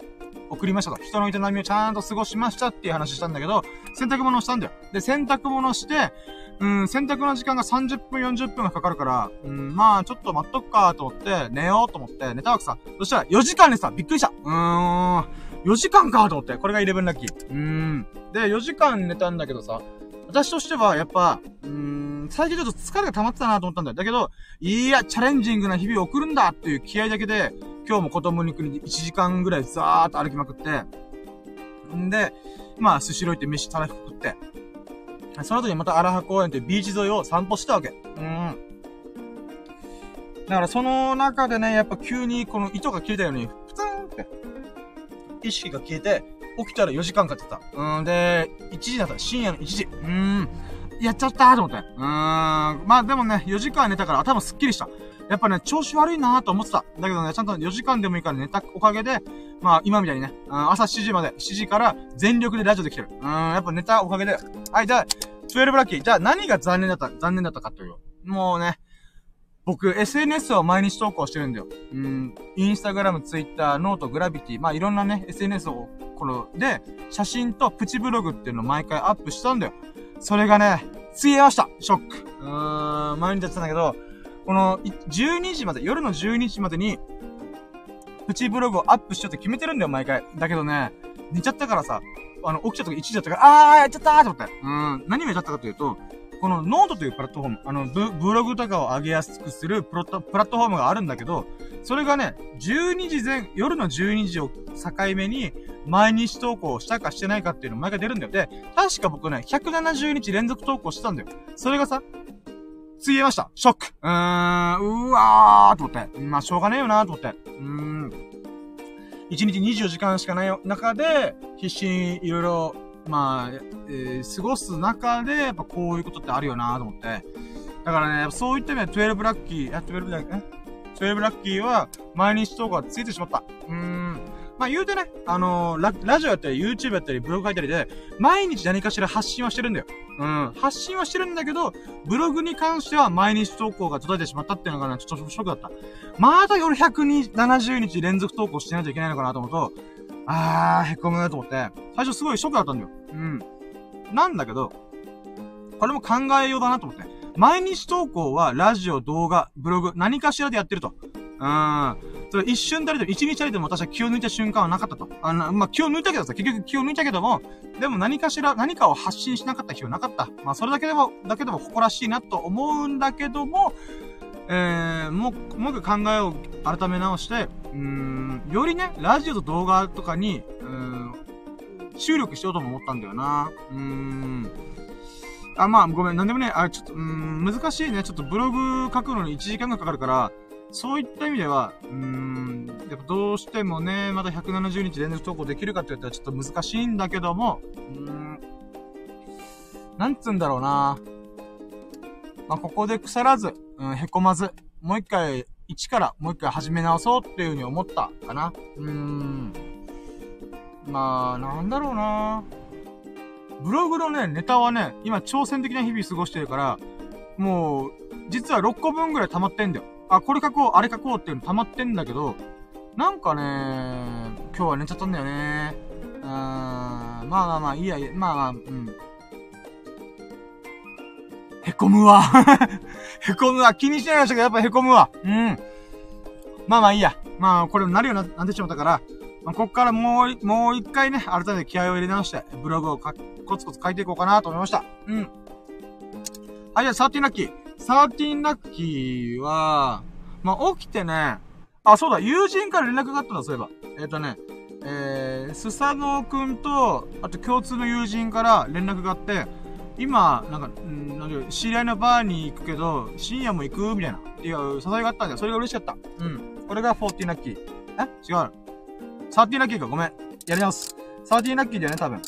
送りましたと。人の営みをちゃんと過ごしましたっていう話したんだけど、洗濯物をしたんだよ。で、洗濯物して、うん、洗濯の時間が30分、40分がかかるから、うん、まあ、ちょっと待っとくかと思って、寝ようと思って、寝たわけさ。そしたら、4時間でさ、びっくりした。うーん、4時間かと思って。これが11ラッキー。うーん。で、4時間寝たんだけどさ、私としては、やっぱ、うーん、最近ちょっと疲れが溜まってたなと思ったんだよ。だけど、いや、チャレンジングな日々を送るんだっていう気合だけで、今日も子供に来る1時間ぐらいザーっと歩きまくって、んで、まあ、寿司ロイって飯たらふくって、その後にまた荒波公園ってビーチ沿いを散歩したわけ。うん。だからその中でね、やっぱ急にこの糸が切れたように、プツンって、意識が消えて、起きたら4時間かってた。うん、で、1時だった。深夜の1時。うーん。やっちゃったーと思って。うーん。まあでもね、4時間寝たから頭すっきりした。やっぱね、調子悪いなーと思ってた。だけどね、ちゃんと4時間でもいいから寝たおかげで、まあ今みたいにね、うん、朝7時まで、7時から全力でラジオできてる。うん、やっぱ寝たおかげで。はい、じゃあ、12ラッキー。じゃあ何が残念だった、残念だったかという。もうね、僕、SNS を毎日投稿してるんだよ。うん、インスタグラム、ツイッター、ノート、グラビティ、まあいろんなね、SNS を、この、で、写真とプチブログっていうのを毎回アップしたんだよ。それがね、消えました。ショック。うーん、毎日やってたんだけど、この、12時まで、夜の12時までに、プチブログをアップしようって決めてるんだよ、毎回。だけどね、寝ちゃったからさ、あの、起きちゃった時1時だったから、あー、やっちゃったーと思って。うん、何をやっちゃったかというと、このノートというプラットフォーム、あの、ブ、ブログとかを上げやすくするプロト、プラットフォームがあるんだけど、それがね、12時前、夜の12時を境目に、毎日投稿したかしてないかっていうのを毎回出るんだよ。で、確か僕ね、170日連続投稿してたんだよ。それがさ、潰えました。ショック。うーん、うわーと思って。まあ、しょうがねえよなと思って。うーん。1日24時間しかないよ中で、必死にいろいろまあ、えー、過ごす中で、やっぱこういうことってあるよなと思って。だからね、そういった意味で12ラッキー、あ、12ラッキー、え ?12 ラッキーは、毎日投稿がついてしまった。うーん。まあ言うてね、あのー、ラ、ラジオやったり、YouTube やったり、ブログ書いたりで、毎日何かしら発信はしてるんだよ。うん。発信はしてるんだけど、ブログに関しては毎日投稿が届いてしまったっていうのがね、ちょっとショックだった。また夜170日連続投稿してないといけないのかなと思うと、あー、へこむと思って、最初すごいショックだったんだよ。うん。なんだけど、これも考えようだなと思って。毎日投稿はラジオ、動画、ブログ、何かしらでやってると。うん。それ一瞬たりでも、一日たりでも私は気を抜いた瞬間はなかったと。あの、まあ、気を抜いたけどさ、結局気を抜いたけども、でも何かしら、何かを発信しなかった日はなかった。まあ、それだけでも、だけでも誇らしいなと思うんだけども、えー、もう、もう一回考えを改め直して、うん、よりね、ラジオと動画とかに、うーん、注力しようとも思ったんだよな。うーん。あ、まあ、ごめん、なんでもね、あ、ちょっと、うん、難しいね。ちょっとブログ書くのに1時間がかかるから、そういった意味では、うーん、やっぱどうしてもね、まだ170日連続投稿できるかって言ったらちょっと難しいんだけども、うーん、なんつうんだろうな。まあ、ここで腐らず、うん、へこまず、もう一回、一からもう一回始め直そうっていう風に思ったかな。うーん。まあ、なんだろうなブログのね、ネタはね、今挑戦的な日々過ごしてるから、もう、実は6個分ぐらい溜まってんだよ。あ、これ書こう、あれ書こうっていうの溜まってんだけど、なんかね、今日は寝ちゃったんだよね。うーん、まあまあまあ、いいや、まあまあ、うん。へこむわ。へこむわ。気にしないましたけど、やっぱへこむわ。うん。まあまあいいや。まあ、これもなるようになってしまったから、まあ、こっからもう、もう一回ね、改めて気合を入れ直して、ブログをコツコツ書いていこうかなと思いました。うん。はい、じゃあ、サーティンラッキー。サーティンラッキーは、まあ、起きてね、あ、そうだ、友人から連絡があったんだ、そういえば。えっ、ー、とね、えー、スサノーくんと、あと共通の友人から連絡があって、今、なんか、んなん知り合いのバーに行くけど、深夜も行くみたいな。いや、誘いがあったんだよ。それが嬉しかった。うん。これが14ラッキー。え？違う。13ラッキーか。ごめん。やり直す。13ラッキーだよね、多分。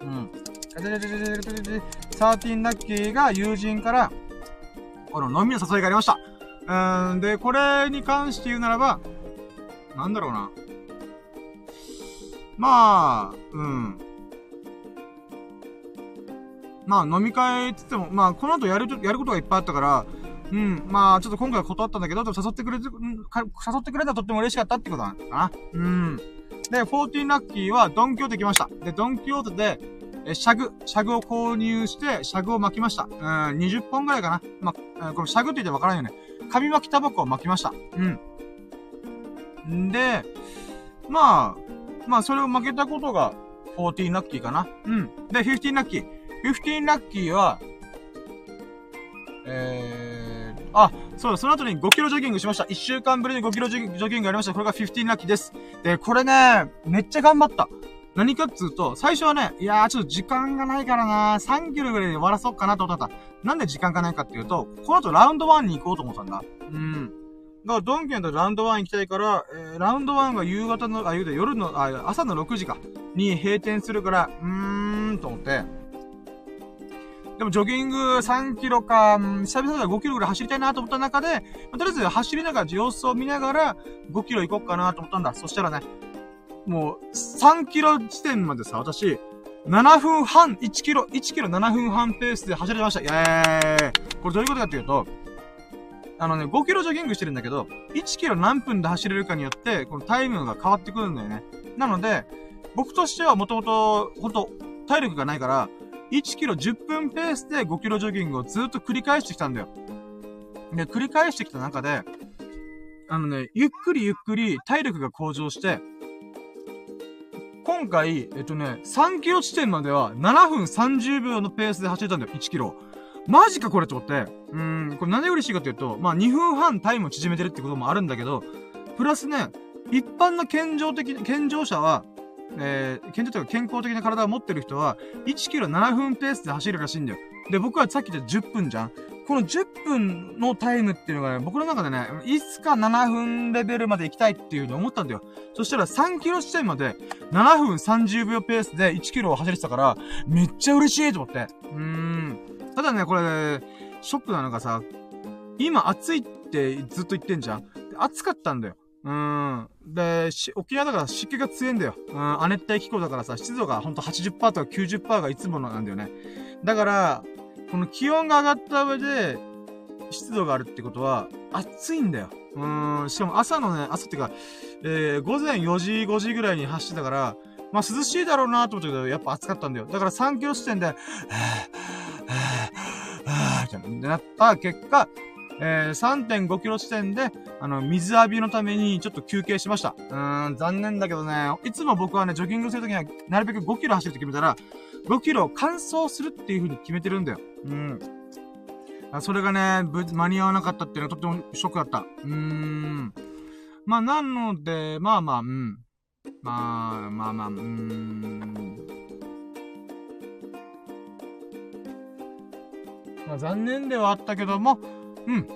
うん。13ラッキーが友人から、この飲みの誘いがありました。うん、で、これに関して言うならば、なんだろうな。まあ、うん。まあ飲み会って言っても、まあこの後やる、やることがいっぱいあったから、うん、まあちょっと今回は断ったんだけど、誘ってくれて、誘ってくれたらとっても嬉しかったってことなのかな。うん。で、14ラッキーはドンキョーテ来ました。で、ドンキョーテで、え、シャグ、シャグを購入して、シャグを巻きました。うん、20本ぐらいかな。まあ、これシャグって言ってわからんよね。紙巻きタバコを巻きました。うん。んで、まあ、まあ、それを負けたことが、14ラッキーかな。うん。で、15ラッキー。15ラッキーは、えー、あ、そうだ、その後に5キロジョギングしました。1週間ぶりに5キロジョギングやりました。これが15ラッキーです。で、これね、めっちゃ頑張った。何かっつうと、最初はね、いやーちょっと時間がないからな3キロぐらいで終わらそうかなと思ったなんで時間がないかっていうと、この後ラウンド1に行こうと思ったんだ。うん。だから、ドンキンとラウンド1行きたいから、えー、ラウンド1が夕方の、あ、夕方、夜の、あ、朝の6時か、に閉店するから、うーん、と思って、でもジョギング3キロか、久々だ5キロぐらい走りたいなと思った中で、ま、とりあえず走りながら様子を見ながら5キロ行こうかなと思ったんだ。そしたらね、もう3キロ地点までさ、私、7分半、1キロ、1キロ7分半ペースで走れました。イェーイこれどういうことかっていうと、あのね、5キロジョギングしてるんだけど、1キロ何分で走れるかによって、このタイムが変わってくるんだよね。なので、僕としてはもともと、ほんと、体力がないから、1キロ10分ペースで5キロジョギングをずっと繰り返してきたんだよ。で、繰り返してきた中で、あのね、ゆっくりゆっくり体力が向上して、今回、えっとね、3キロ地点までは7分30秒のペースで走れたんだよ、1キロ。マジかこれって思って。うーん、これ何で嬉しいかというと、まあ2分半タイムを縮めてるってこともあるんだけど、プラスね、一般の健常的、健常者は、えー、健常というか健康的な体を持ってる人は、1キロ7分ペースで走るらしいんだよ。で、僕はさっき言った10分じゃんこの10分のタイムっていうのがね、僕の中でね、いつか7分レベルまで行きたいっていうふうに思ったんだよ。そしたら3キロ地点まで7分30秒ペースで1キロを走れてたから、めっちゃ嬉しいと思って。うーん。ただね、これ、ショックなのがさ、今暑いってずっと言ってんじゃん。暑かったんだよ。うん。で、沖縄だから湿気が強いんだよ。うん、亜熱帯気候だからさ、湿度がほんと80%とか90%がいつものなんだよね。だから、この気温が上がった上で、湿度があるってことは、暑いんだよ。うん、しかも朝のね、朝っていうか、えー、午前4時、5時ぐらいに走ってたから、まあ涼しいだろうなと思ったけど、やっぱ暑かったんだよ。だから3キロ地点で、はぁ、はぁ、ってなった結果、えー、3.5キロ地点で、あの、水浴びのためにちょっと休憩しました。うーん、残念だけどね、いつも僕はね、ジョギングするときには、なるべく5キロ走ると決めたら、5キロ完走するっていう風に決めてるんだよ。うん。それがね、間に合わなかったっていうのはとってもショックだった。うーん。まあ、なので、まあまあ、うん。まあ、まあまあ、うーん。まあ、残念ではあったけども、うん。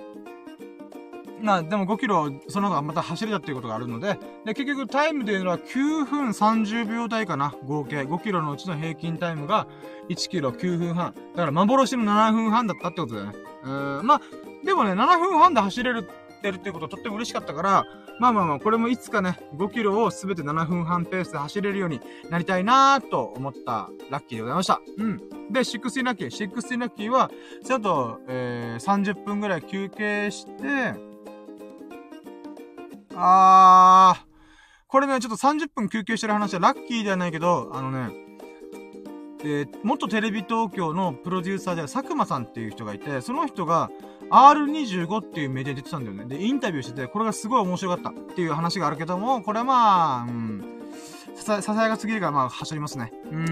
まあ、でも5キロ、その後また走れたっていうことがあるので、で、結局タイムというのは9分30秒台かな、合計。5キロのうちの平均タイムが1キロ9分半。だから幻の7分半だったってことだよね。うん、まあ、でもね、7分半で走れるってるってこととっても嬉しかったから、まあまあまあ、これもいつかね、5キロをすべて7分半ペースで走れるようになりたいなーと思ったラッキーでございました。うん。で、60ラッキー。60ラッキーは、ちょっと、えー、30分ぐらい休憩して、あー、これね、ちょっと30分休憩してる話はラッキーではないけど、あのね、えー、元テレビ東京のプロデューサーで佐久間さんっていう人がいて、その人が R25 っていうメディア出てたんだよね。で、インタビューしてて、これがすごい面白かったっていう話があるけども、これはまあ、うん、ささやかすぎるからまあ、走りますね。うん。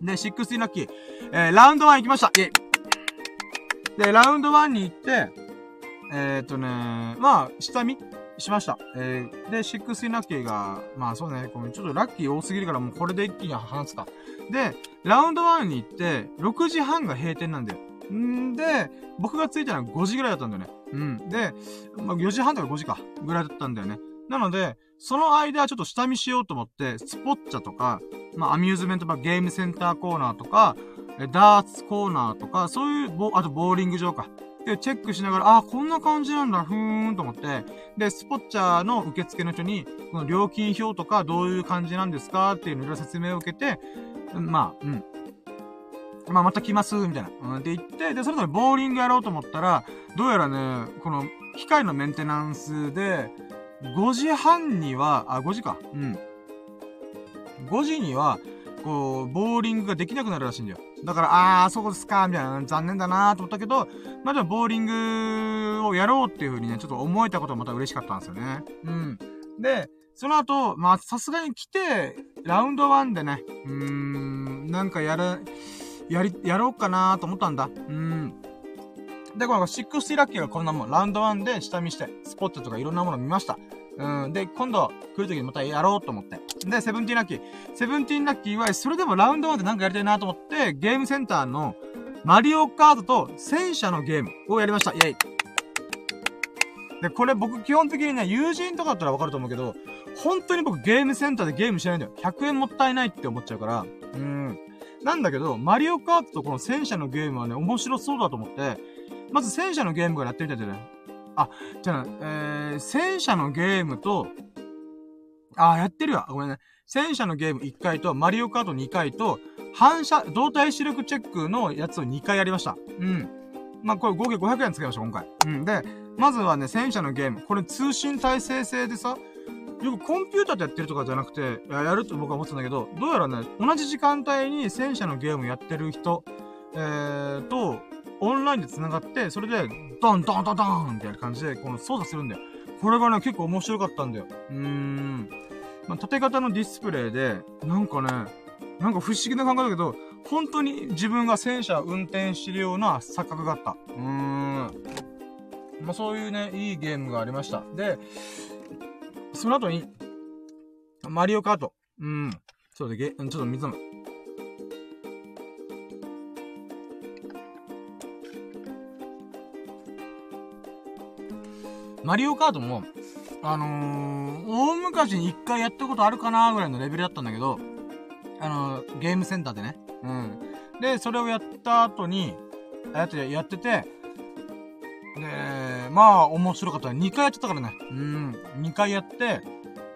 で、60ラッキー。えー、ラウンド1行きましたイェイで、ラウンド1に行って、えー、っとね、まあ、下見しました。えー、で、60ラッキーが、まあそうね、ごめん、ちょっとラッキー多すぎるからもうこれで一気に話すか。で、ラウンド1に行って、6時半が閉店なんだよ。んで、僕が着いたのは5時ぐらいだったんだよね。うん。で、まあ、4時半とか5時か、ぐらいだったんだよね。なので、その間はちょっと下見しようと思って、スポッチャとか、まあ、アミューズメントパーゲームセンターコーナーとか、ダーツコーナーとか、そういう、あとボーリング場か。で、チェックしながら、あ、こんな感じなんだ、ふーんと思って、で、スポッチャーの受付の人に、この料金表とかどういう感じなんですかっていうのを説明を受けて、まあ、うん。まあ、また来ます、みたいな。うん、って言って、で、それぞれボーリングやろうと思ったら、どうやらね、この、機械のメンテナンスで、5時半には、あ、5時か。うん。5時には、こう、ボーリングができなくなるらしいんだよ。だから、あー、そうですか、みたいな、残念だなーと思ったけど、まあでも、ボーリングをやろうっていう風にね、ちょっと思えたことがまた嬉しかったんですよね。うん。で、その後、まあ、さすがに来て、ラウンド1でね、うーん、なんかやる、やり、やろうかなと思ったんだ。うん。で、この60ラッキーがこんなもん、ラウンド1で下見して、スポットとかいろんなもの見ました。うん。で、今度来るときにまたやろうと思って。で、セブンティーラッキー。セブンティーラッキーは、それでもラウンド1でなんかやりたいなと思って、ゲームセンターのマリオカードと戦車のゲームをやりました。イェイ。で、これ僕基本的にね、友人とかだったらわかると思うけど、本当に僕ゲームセンターでゲームしないんだよ。100円もったいないって思っちゃうから。うん。なんだけど、マリオカートとこの戦車のゲームはね、面白そうだと思って、まず戦車のゲームからやってみたいんだよね。あ、じゃあ、えー、戦車のゲームと、あ、やってるわ。ごめんね。戦車のゲーム1回と、マリオカート2回と、反射、動体視力チェックのやつを2回やりました。うん。まあ、これ合計500円使いました、今回。うん。で、まずはね、戦車のゲーム。これ通信体制制でさ、よくコンピューターでやってるとかじゃなくて、やると僕は思ってたんだけど、どうやらね、同じ時間帯に戦車のゲームやってる人、えー、と、オンラインで繋がって、それで、ドンドンドンドンみたいな感じで、この操作するんだよ。これがね、結構面白かったんだよ。うーん。まあ、縦型のディスプレイで、なんかね、なんか不思議な感覚だけど、本当に自分が戦車運転してるような錯覚があった。うーん。まあ、そういうね、いいゲームがありました。で、その後に、マリオカート。うん。そうで、げ、ちょっと水飲む。マリオカートも、あのー、大昔に一回やったことあるかなぐらいのレベルだったんだけど、あのー、ゲームセンターでね。うん。で、それをやった後に、やって、やってて、まあ、面白かった。2回やってたからね。うん。2回やって、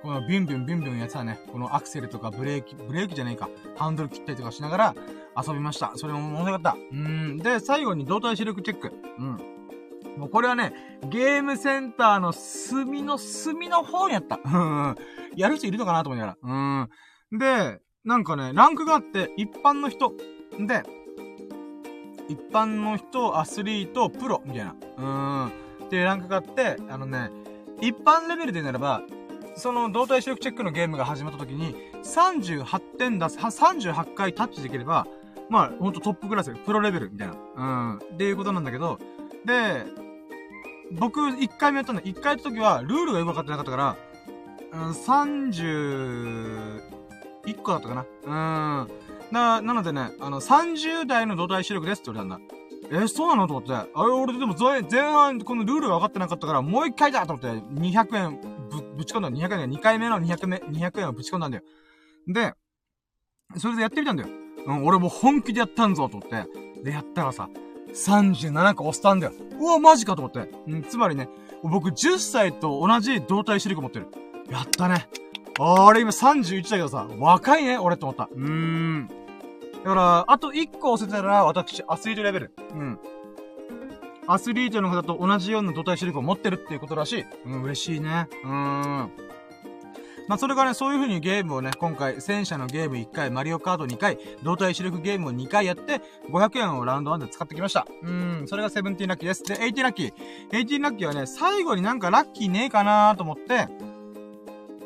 このビュンビュンビュンビュンやつはね、このアクセルとかブレーキ、ブレーキじゃないか、ハンドル切ったりとかしながら遊びました。それも面白かった。うん。で、最後に動体視力チェック。うん。もうこれはね、ゲームセンターの隅の隅の方にやった。うん。やる人いるのかなと思いながら。うん。で、なんかね、ランクがあって、一般の人。で、一般の人、アスリート、プロ、みたいな。うん。っていうランクがあって、あのね、一般レベルでならば、その動体視力チェックのゲームが始まった時に、38点出す、38回タッチできれば、まあ、ほんとトップクラス、プロレベルみたいな。うん。っていうことなんだけど、で、僕、1回目やったんだ。1回やった時は、ルールがよくわかってなかったから、うん、31個だったかな。うん。な、なのでね、あの、30代の土台視力ですって言われたんだ。えそうなのと思って。あれ、俺でも前、前半、このルールが分かってなかったから、もう一回だと思って、200円ぶ、ぶち込んだ。200円2回目の200円、200円をぶち込んだんだよ。で、それでやってみたんだよ。うん、俺も本気でやったんぞと思って。で、やったらさ、37個押したんだよ。うわ、マジかと思って。うん、つまりね、僕10歳と同じ動体視力持ってる。やったね。あれ今31だけどさ、若いね、俺って思った。うーん。だから、あと1個押せたら、私、アスリートレベル。うん。アスリートの方と同じような動体視力を持ってるっていうことらしい。うん、嬉しいね。うーん。まあ、それからね、そういう風にゲームをね、今回、戦車のゲーム1回、マリオカード2回、動体視力ゲームを2回やって、500円をラウンド1で使ってきました。うん、それが seventeen lucky です。で、 eighteen lucky。 eighteen lucky はね、最後になんかラッキーねえかなーと思って、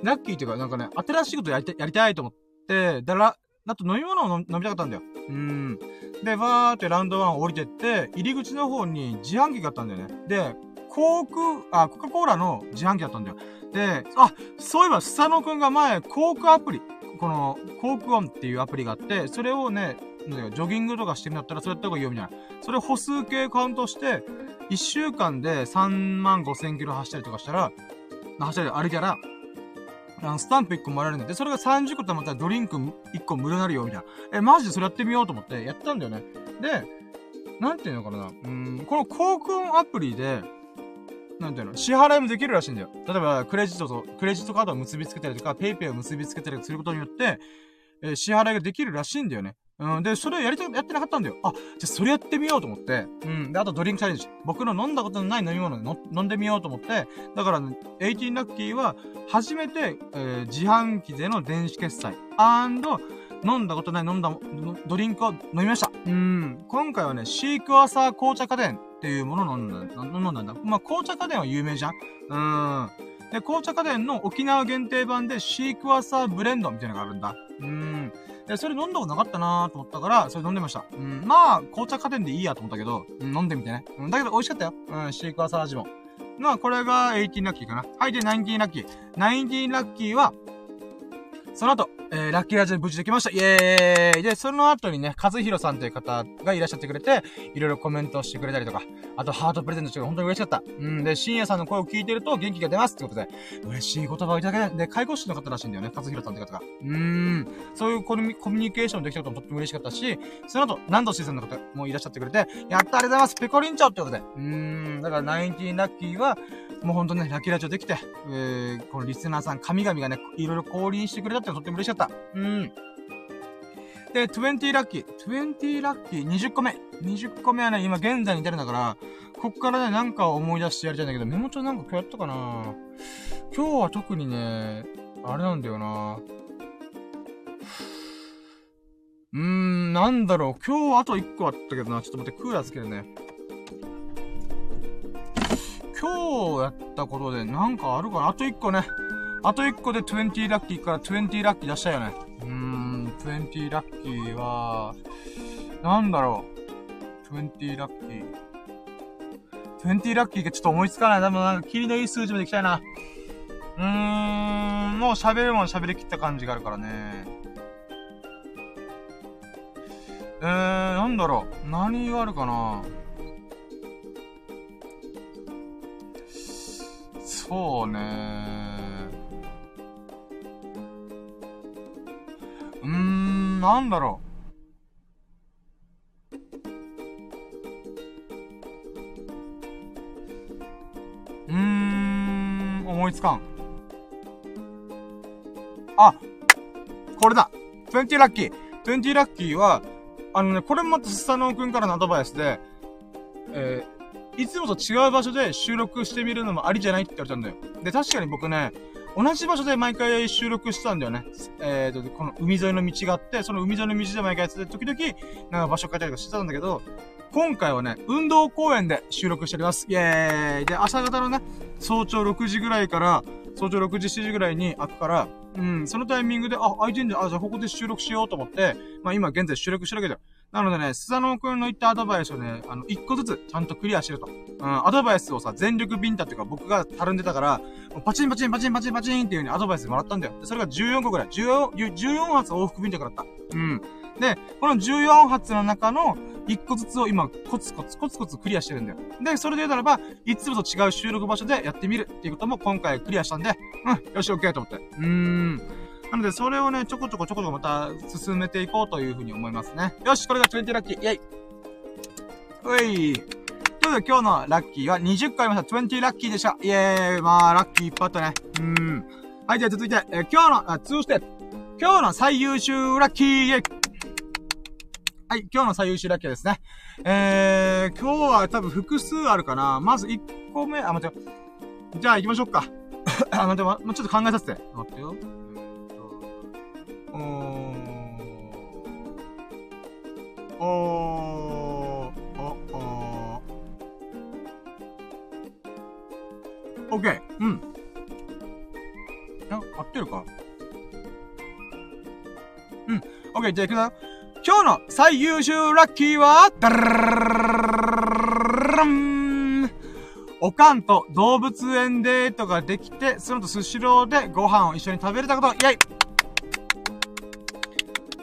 ラッキーっていうか、なんかね、新しいことやりたい、やりたいと思って、だら、あと飲み物を飲みたかったんだよ。うん。で、バーってラウンド1降りてって、入り口の方に自販機があったんだよね。で、 Coke、あ、コカ・コーラの自販機だったんだよ。で、あ、そういえば、スサノくんが前、 Coke アプリ、この、 Coke ON っていうアプリがあって、それをね、ジョギングとかしてるんだったら、そうやった方がいいよ、みたいな。それ歩数計カウントして、1週間で3万5千キロ走ったりとかしたら、走ったり歩いたら、あの、スタンプ1個もらえるんで、で、それが30個貯まったらドリンク1個無料になるよ、みたいな。え、マジでそれやってみようと思ってやったんだよね。で、なんていうのかな。うん、この航空アプリで、なんていうの支払いもできるらしいんだよ。例えば、クレジットと、クレジットカードを結びつけたりとか、ペイペイを結びつけたりすることによって、えー、支払いができるらしいんだよね。うん。で、それやりた、やってなかったんだよ。あ、じゃあそれやってみようと思って。うん。で、あとドリンクチャレンジ。僕の飲んだことのない飲み物の飲んでみようと思って。だから、ね、18ラッキーは、初めて、えー、自販機での電子決済。アンド、飲んだことない飲んだドリンクを飲みました。うん。今回はね、シークワーサー紅茶家電っていうものを飲んだ、飲んだんだ。まあ、紅茶家電は有名じゃんうん。で、紅茶家電の沖縄限定版でシークワーサーブレンドみたいなのがあるんだ。うん。で、それ飲んだことなかったなーと思ったから、それ飲んでました。うん。まあ、紅茶家電でいいやと思ったけど、うん、飲んでみてね。うん、だけど美味しかったよ。うん、シークワーサー味も。まあ、これが18ラッキーかな。はい、で、19ラッキー。19ラッキーは、その後、えー、ラッキーラジオ無事できました。イェーイで、その後にね、和弘さんという方がいらっしゃってくれて、いろいろコメントをしてくれたりとか、あとハートプレゼントしてくれて本当に嬉しかった。うん、で、深夜さんの声を聞いてると元気が出ますってことで、嬉しい言葉をいただけで、介護士の方らしいんだよね、和弘さんという方が。うーん、そういうコミュニケーションできたこともとっても嬉しかったし、その後、ナンドシーさんの方もいらっしゃってくれて、やったありがとうございますペコリンチョってことで。うーん、だからナインティーラッキーは、もうほんとね、ラッキーラジオできて、えー、このリスナーさん、神々がね、いろいろ降臨してくれたってとっても嬉しかった。うん。で、20ラッキー。20ラッキー20個目。20個目はね、今現在に至るんだから、こっからね、なんか思い出してやりたいんだけど、メモ帳なんか今日やったかな今日は特にね、あれなんだよなうーん、なんだろう。今日あと1個あったけどな。ちょっと待って、クーラーつけるね。今日やったことでなんかあるかなあと1個ね。あと1個で20ラッキーから20ラッキー出したよね。うーん、20ラッキーは、なんだろう。20ラッキー。20ラッキーがちょっと思いつかない。でもなんか、霧のいい数字まで行きたいな。うーん、もう喋るもん喋りきった感じがあるからね。えー、なんだろう。何があるかなそうねなんだろう。うーん、思いつかん。あこれだ !20 ラッキー !20 ラッキーは、あのね、これもまたスサノオくんからのアドバイスで、えー、いつもと違う場所で収録してみるのもありじゃないって言われたんだよ。で、確かに僕ね、同じ場所で毎回収録してたんだよね。えーと、この海沿いの道があって、その海沿いの道で毎回やってて、時々、なんか場所変えたりとかしてたんだけど、今回はね、運動公園で収録しております。イェーイで、朝方のね、早朝6時ぐらいから、早朝6時、7時ぐらいに開くから、うん、そのタイミングで、あ、開いてんじゃん、あ、じゃあここで収録しようと思って、まあ今現在収録してるわけだよ。なのでね、スサノオくんの言ったアドバイスをね、あの、一個ずつちゃんとクリアしてると。うん、アドバイスをさ、全力ビンタっていうか僕がたるんでたから、パチンパチンパチンパチンパチンっていう風にアドバイスもらったんだよ。それが14個ぐらい。14、14発往復ビンタからだった。うん。で、この14発の中の1個ずつを今、コツコツコツコツクリアしてるんだよ。で、それで言うならば、いつもと違う収録場所でやってみるっていうことも今回クリアしたんで、うん、よし、OK と思って。うーん。なので、それをね、ちょこちょこちょこちょこまた進めていこうというふうに思いますね。よし、これが20ラッキー。イェイうい。ということで、今日のラッキーは20個ありました。20ラッキーでした。イェーイ。まあ、ラッキーいっぱいあったね。うん。はい、じゃあ続いて、えー、今日の、あ、2ステップ。今日の最優秀ラッキーイェイはい、今日の最優秀ラッキーですね。えー、今日は多分複数あるかな。まず1個目、あ、待ってよ。じゃあ行きましょうか。あ、待って、ま、ちょっと考えさせて。待ってよ。おー。おー。お、おー。オッケー。うん。あ、合ってるか？うん。オッケー、じゃあ行くぞ。今日の最優秀ラッキーは、ダランおかんと動物園デートができて、その後スシローでご飯を一緒に食べれたこと、イェイ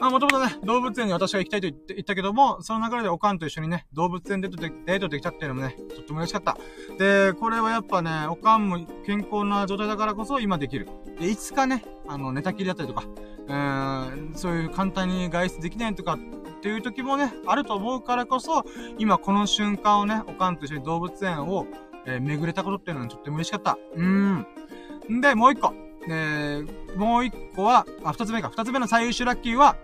まあ、もともとね、動物園に私が行きたいと言って言ったけども、その流れでおかんと一緒にね、動物園デートで、デートできたっていうのもね、とっても嬉しかった。で、これはやっぱね、おかんも健康な状態だからこそ今できる。で、いつかね、あの、寝たきりだったりとか、うーん、そういう簡単に外出できないとかっていう時もね、あると思うからこそ、今この瞬間をね、おかんと一緒に動物園を、えー、巡れたことっていうのはとっても嬉しかった。うーん。んで、もう一個。え、もう一個は、あ、二つ目か。二つ目の最優秀ラッキーは、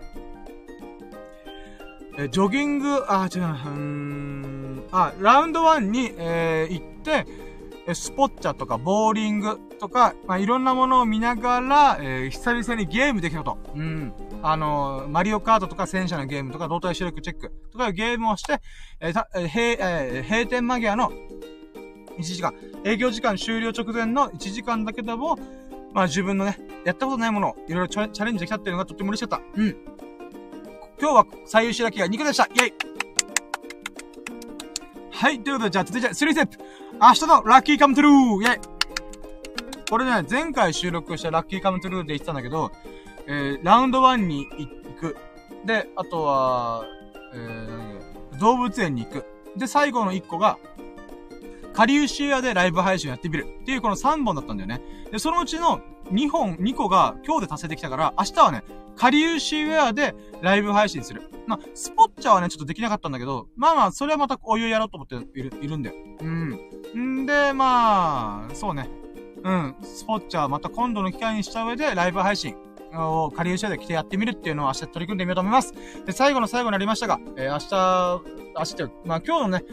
え、ジョギング、あ、違う、うーん、あ、ラウンドワンに、えー、行って、スポッチャとか、ボーリングとか、まあ、いろんなものを見ながら、えー、久々にゲームできたと。うん。あのー、マリオカートとか戦車のゲームとか、動体視力チェックとかいうゲームをして、えー、た、えー、閉、えー、閉店間際の1時間、営業時間終了直前の1時間だけども、まあ自分のね、やったことないものをいろいろチャレンジできたっていうのがとっても嬉しかった。うん。今日は最優秀ラッキーが2個でした。イェイはい。ということで、じゃあ続いて3ステップ。明日のラッキーカムトゥルーイェイこれね、前回収録したラッキーカムトゥルーで言ってたんだけど、ええー、ラウンド1に行く。で、あとは、えー、動物園に行く。で、最後の1個が、カリウシエアでライブ配信やってみる。っていうこの3本だったんだよね。で、そのうちの2本、2個が今日で達成できたから、明日はね、カリウシウェアでライブ配信する。まあ、スポッチャーはね、ちょっとできなかったんだけど、まあまあ、それはまたお湯やろうと思っている、いるんだよ。うん。んで、まあ、そうね。うん。スポッチャはまた今度の機会にした上でライブ配信をカリウシウェアで来てやってみるっていうのを明日取り組んでみようと思います。で、最後の最後になりましたが、えー、明日、明日、まあ今日のね、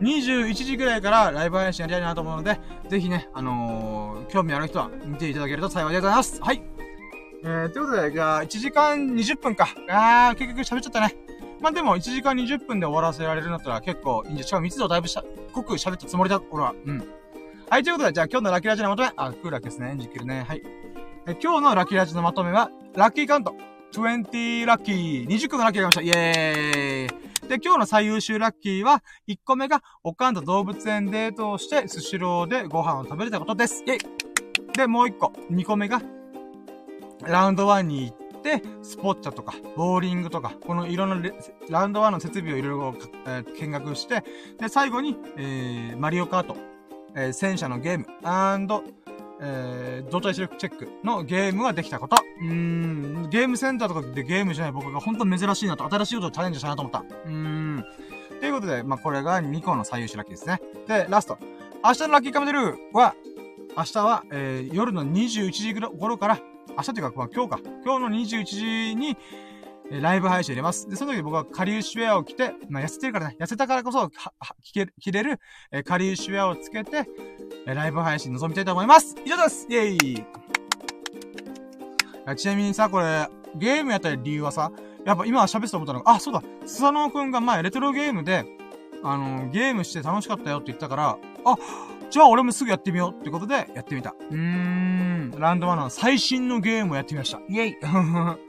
21時ぐらいからライブ配信やりたいなと思うので、ぜひね、あのー、興味ある人は見ていただけると幸いでございます。はい。えー、ということで、じゃあ、1時間20分か。あー、結局喋っちゃったね。まあ、でも、1時間20分で終わらせられるんだったら結構いいんで、しかも密度だいぶしゃ、濃く喋ったつもりだ、俺は。うん。はい、ということで、じゃあ今日のラッキーラジのまとめ。あ、クーラーですね。ジキルね。はい。え今日のラッキーラジのまとめは、ラッキーカウント。20ラッキー。20個のラッキーが来ました。イェーイ。で、今日の最優秀ラッキーは、1個目が、おかんと動物園デートをして、スシローでご飯を食べれたことです。イェイ。で、もう1個、2個目が、ラウンド1に行って、スポッチャとか、ボーリングとか、このいろんなラウンド1の設備をいろいろ、えー、見学して、で、最後に、えー、マリオカート、えー、戦車のゲーム、アンド、えー、動体視力チェックのゲームができたこと。うーん、ゲームセンターとかでゲームじゃない僕が本当珍しいなと、新しいことをチャレンジしたなと思った。うーん。ということで、まあ、これが2個の最優秀ラッキーですね。で、ラスト。明日のラッキーカメデルは、明日は、えー、夜の21時頃から、明日っていうか、まあ、今日か。今日の21時に、えライブ配信入れます。で、その時僕はカリウシウェアを着て、まあ、痩せてるからね、痩せたからこそ、は、は、着ける、着れる、えカリウシウェアをつけて、えライブ配信臨みたいと思います。以上ですイェイちなみにさ、これ、ゲームやった理由はさ、やっぱ今喋ってた思ったのが、あ、そうだ、スサノオくんが前レトロゲームで、あのー、ゲームして楽しかったよって言ったから、あ、じゃあ俺もすぐやってみようってことでやってみた。うーん、ランドマナー最新のゲームをやってみました。イェイ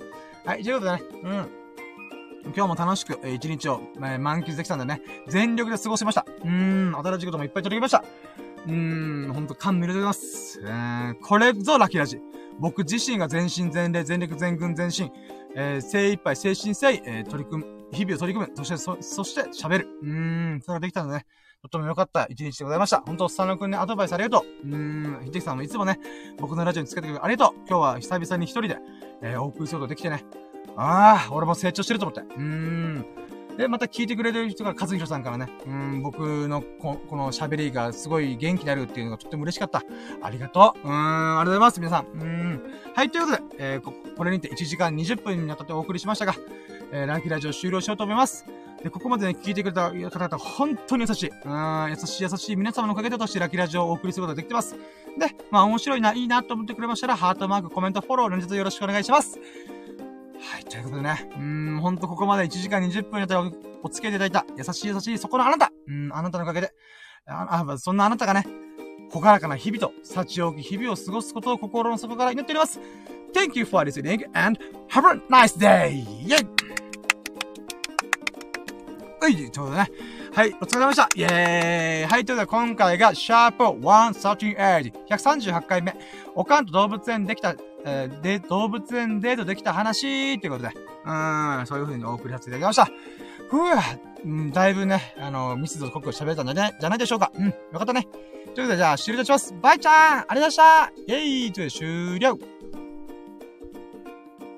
はい、ということでね、うん。今日も楽しく、えー、一日を、えー、満喫できたんでね、全力で過ごしました。うーん、新しいこともいっぱい取り組みました。うーん、ほんと感無量でございます。えー、これぞラキラジ。僕自身が全身全霊、全力全軍全身、えー、精一杯、精神性、えー、取り組む、日々を取り組む、そして、そ、そして喋る。うーん、それができたのでね、とても良かった一日でございました。本当スタノ君にアドバイスありがとう。うーん、ひできさんもいつもね、僕のラジオにつけてくれてありがとう。今日は久々に一人で、えー、お送りすることできてね。ああ、俺も成長してると思って。うーん。で、また聞いてくれてる人が、和弘さんからね、うん、僕のこ、この喋りがすごい元気になるっていうのがとっても嬉しかった。ありがとう。うーん、ありがとうございます、皆さん。うん。はい、ということで、えー、こ、れにて1時間20分になったってお送りしましたが、えー、ランキーラジオ終了しようと思います。で、ここまでね、聞いてくれた方々、本当に優しい。うん、優しい優しい皆様のおかげでとしてラキラジオをお送りすることができてます。で、まあ面白いな、いいなと思ってくれましたら、ハートマーク、コメント、フォロー、連日よろしくお願いします。はい、ということでね、うん、ほんとここまで1時間20分やったらお付き合いいただいた、優しい優しい、そこのあなたうん、あなたのおかげで、あ、あそんなあなたがね、ほがらかな日々と、幸多き日々を過ごすことを心の底から祈っております。Thank you for listening and have a nice day! イェイはい、ということでね。はい、お疲れ様でしたイェーイはい、ということで今回がシャープ138、138回目。おかんと動物園できたえー、で、動物園デートできた話っていうことで、うん、そういう風にお送りさせていただきました。ふぅ、うん、だいぶね、あの、密度濃く喋れたんじゃない、でしょうか。うん、よかったね。ということで、じゃあ、終了します。バイちゃんありがとうございましたイェーイということで終了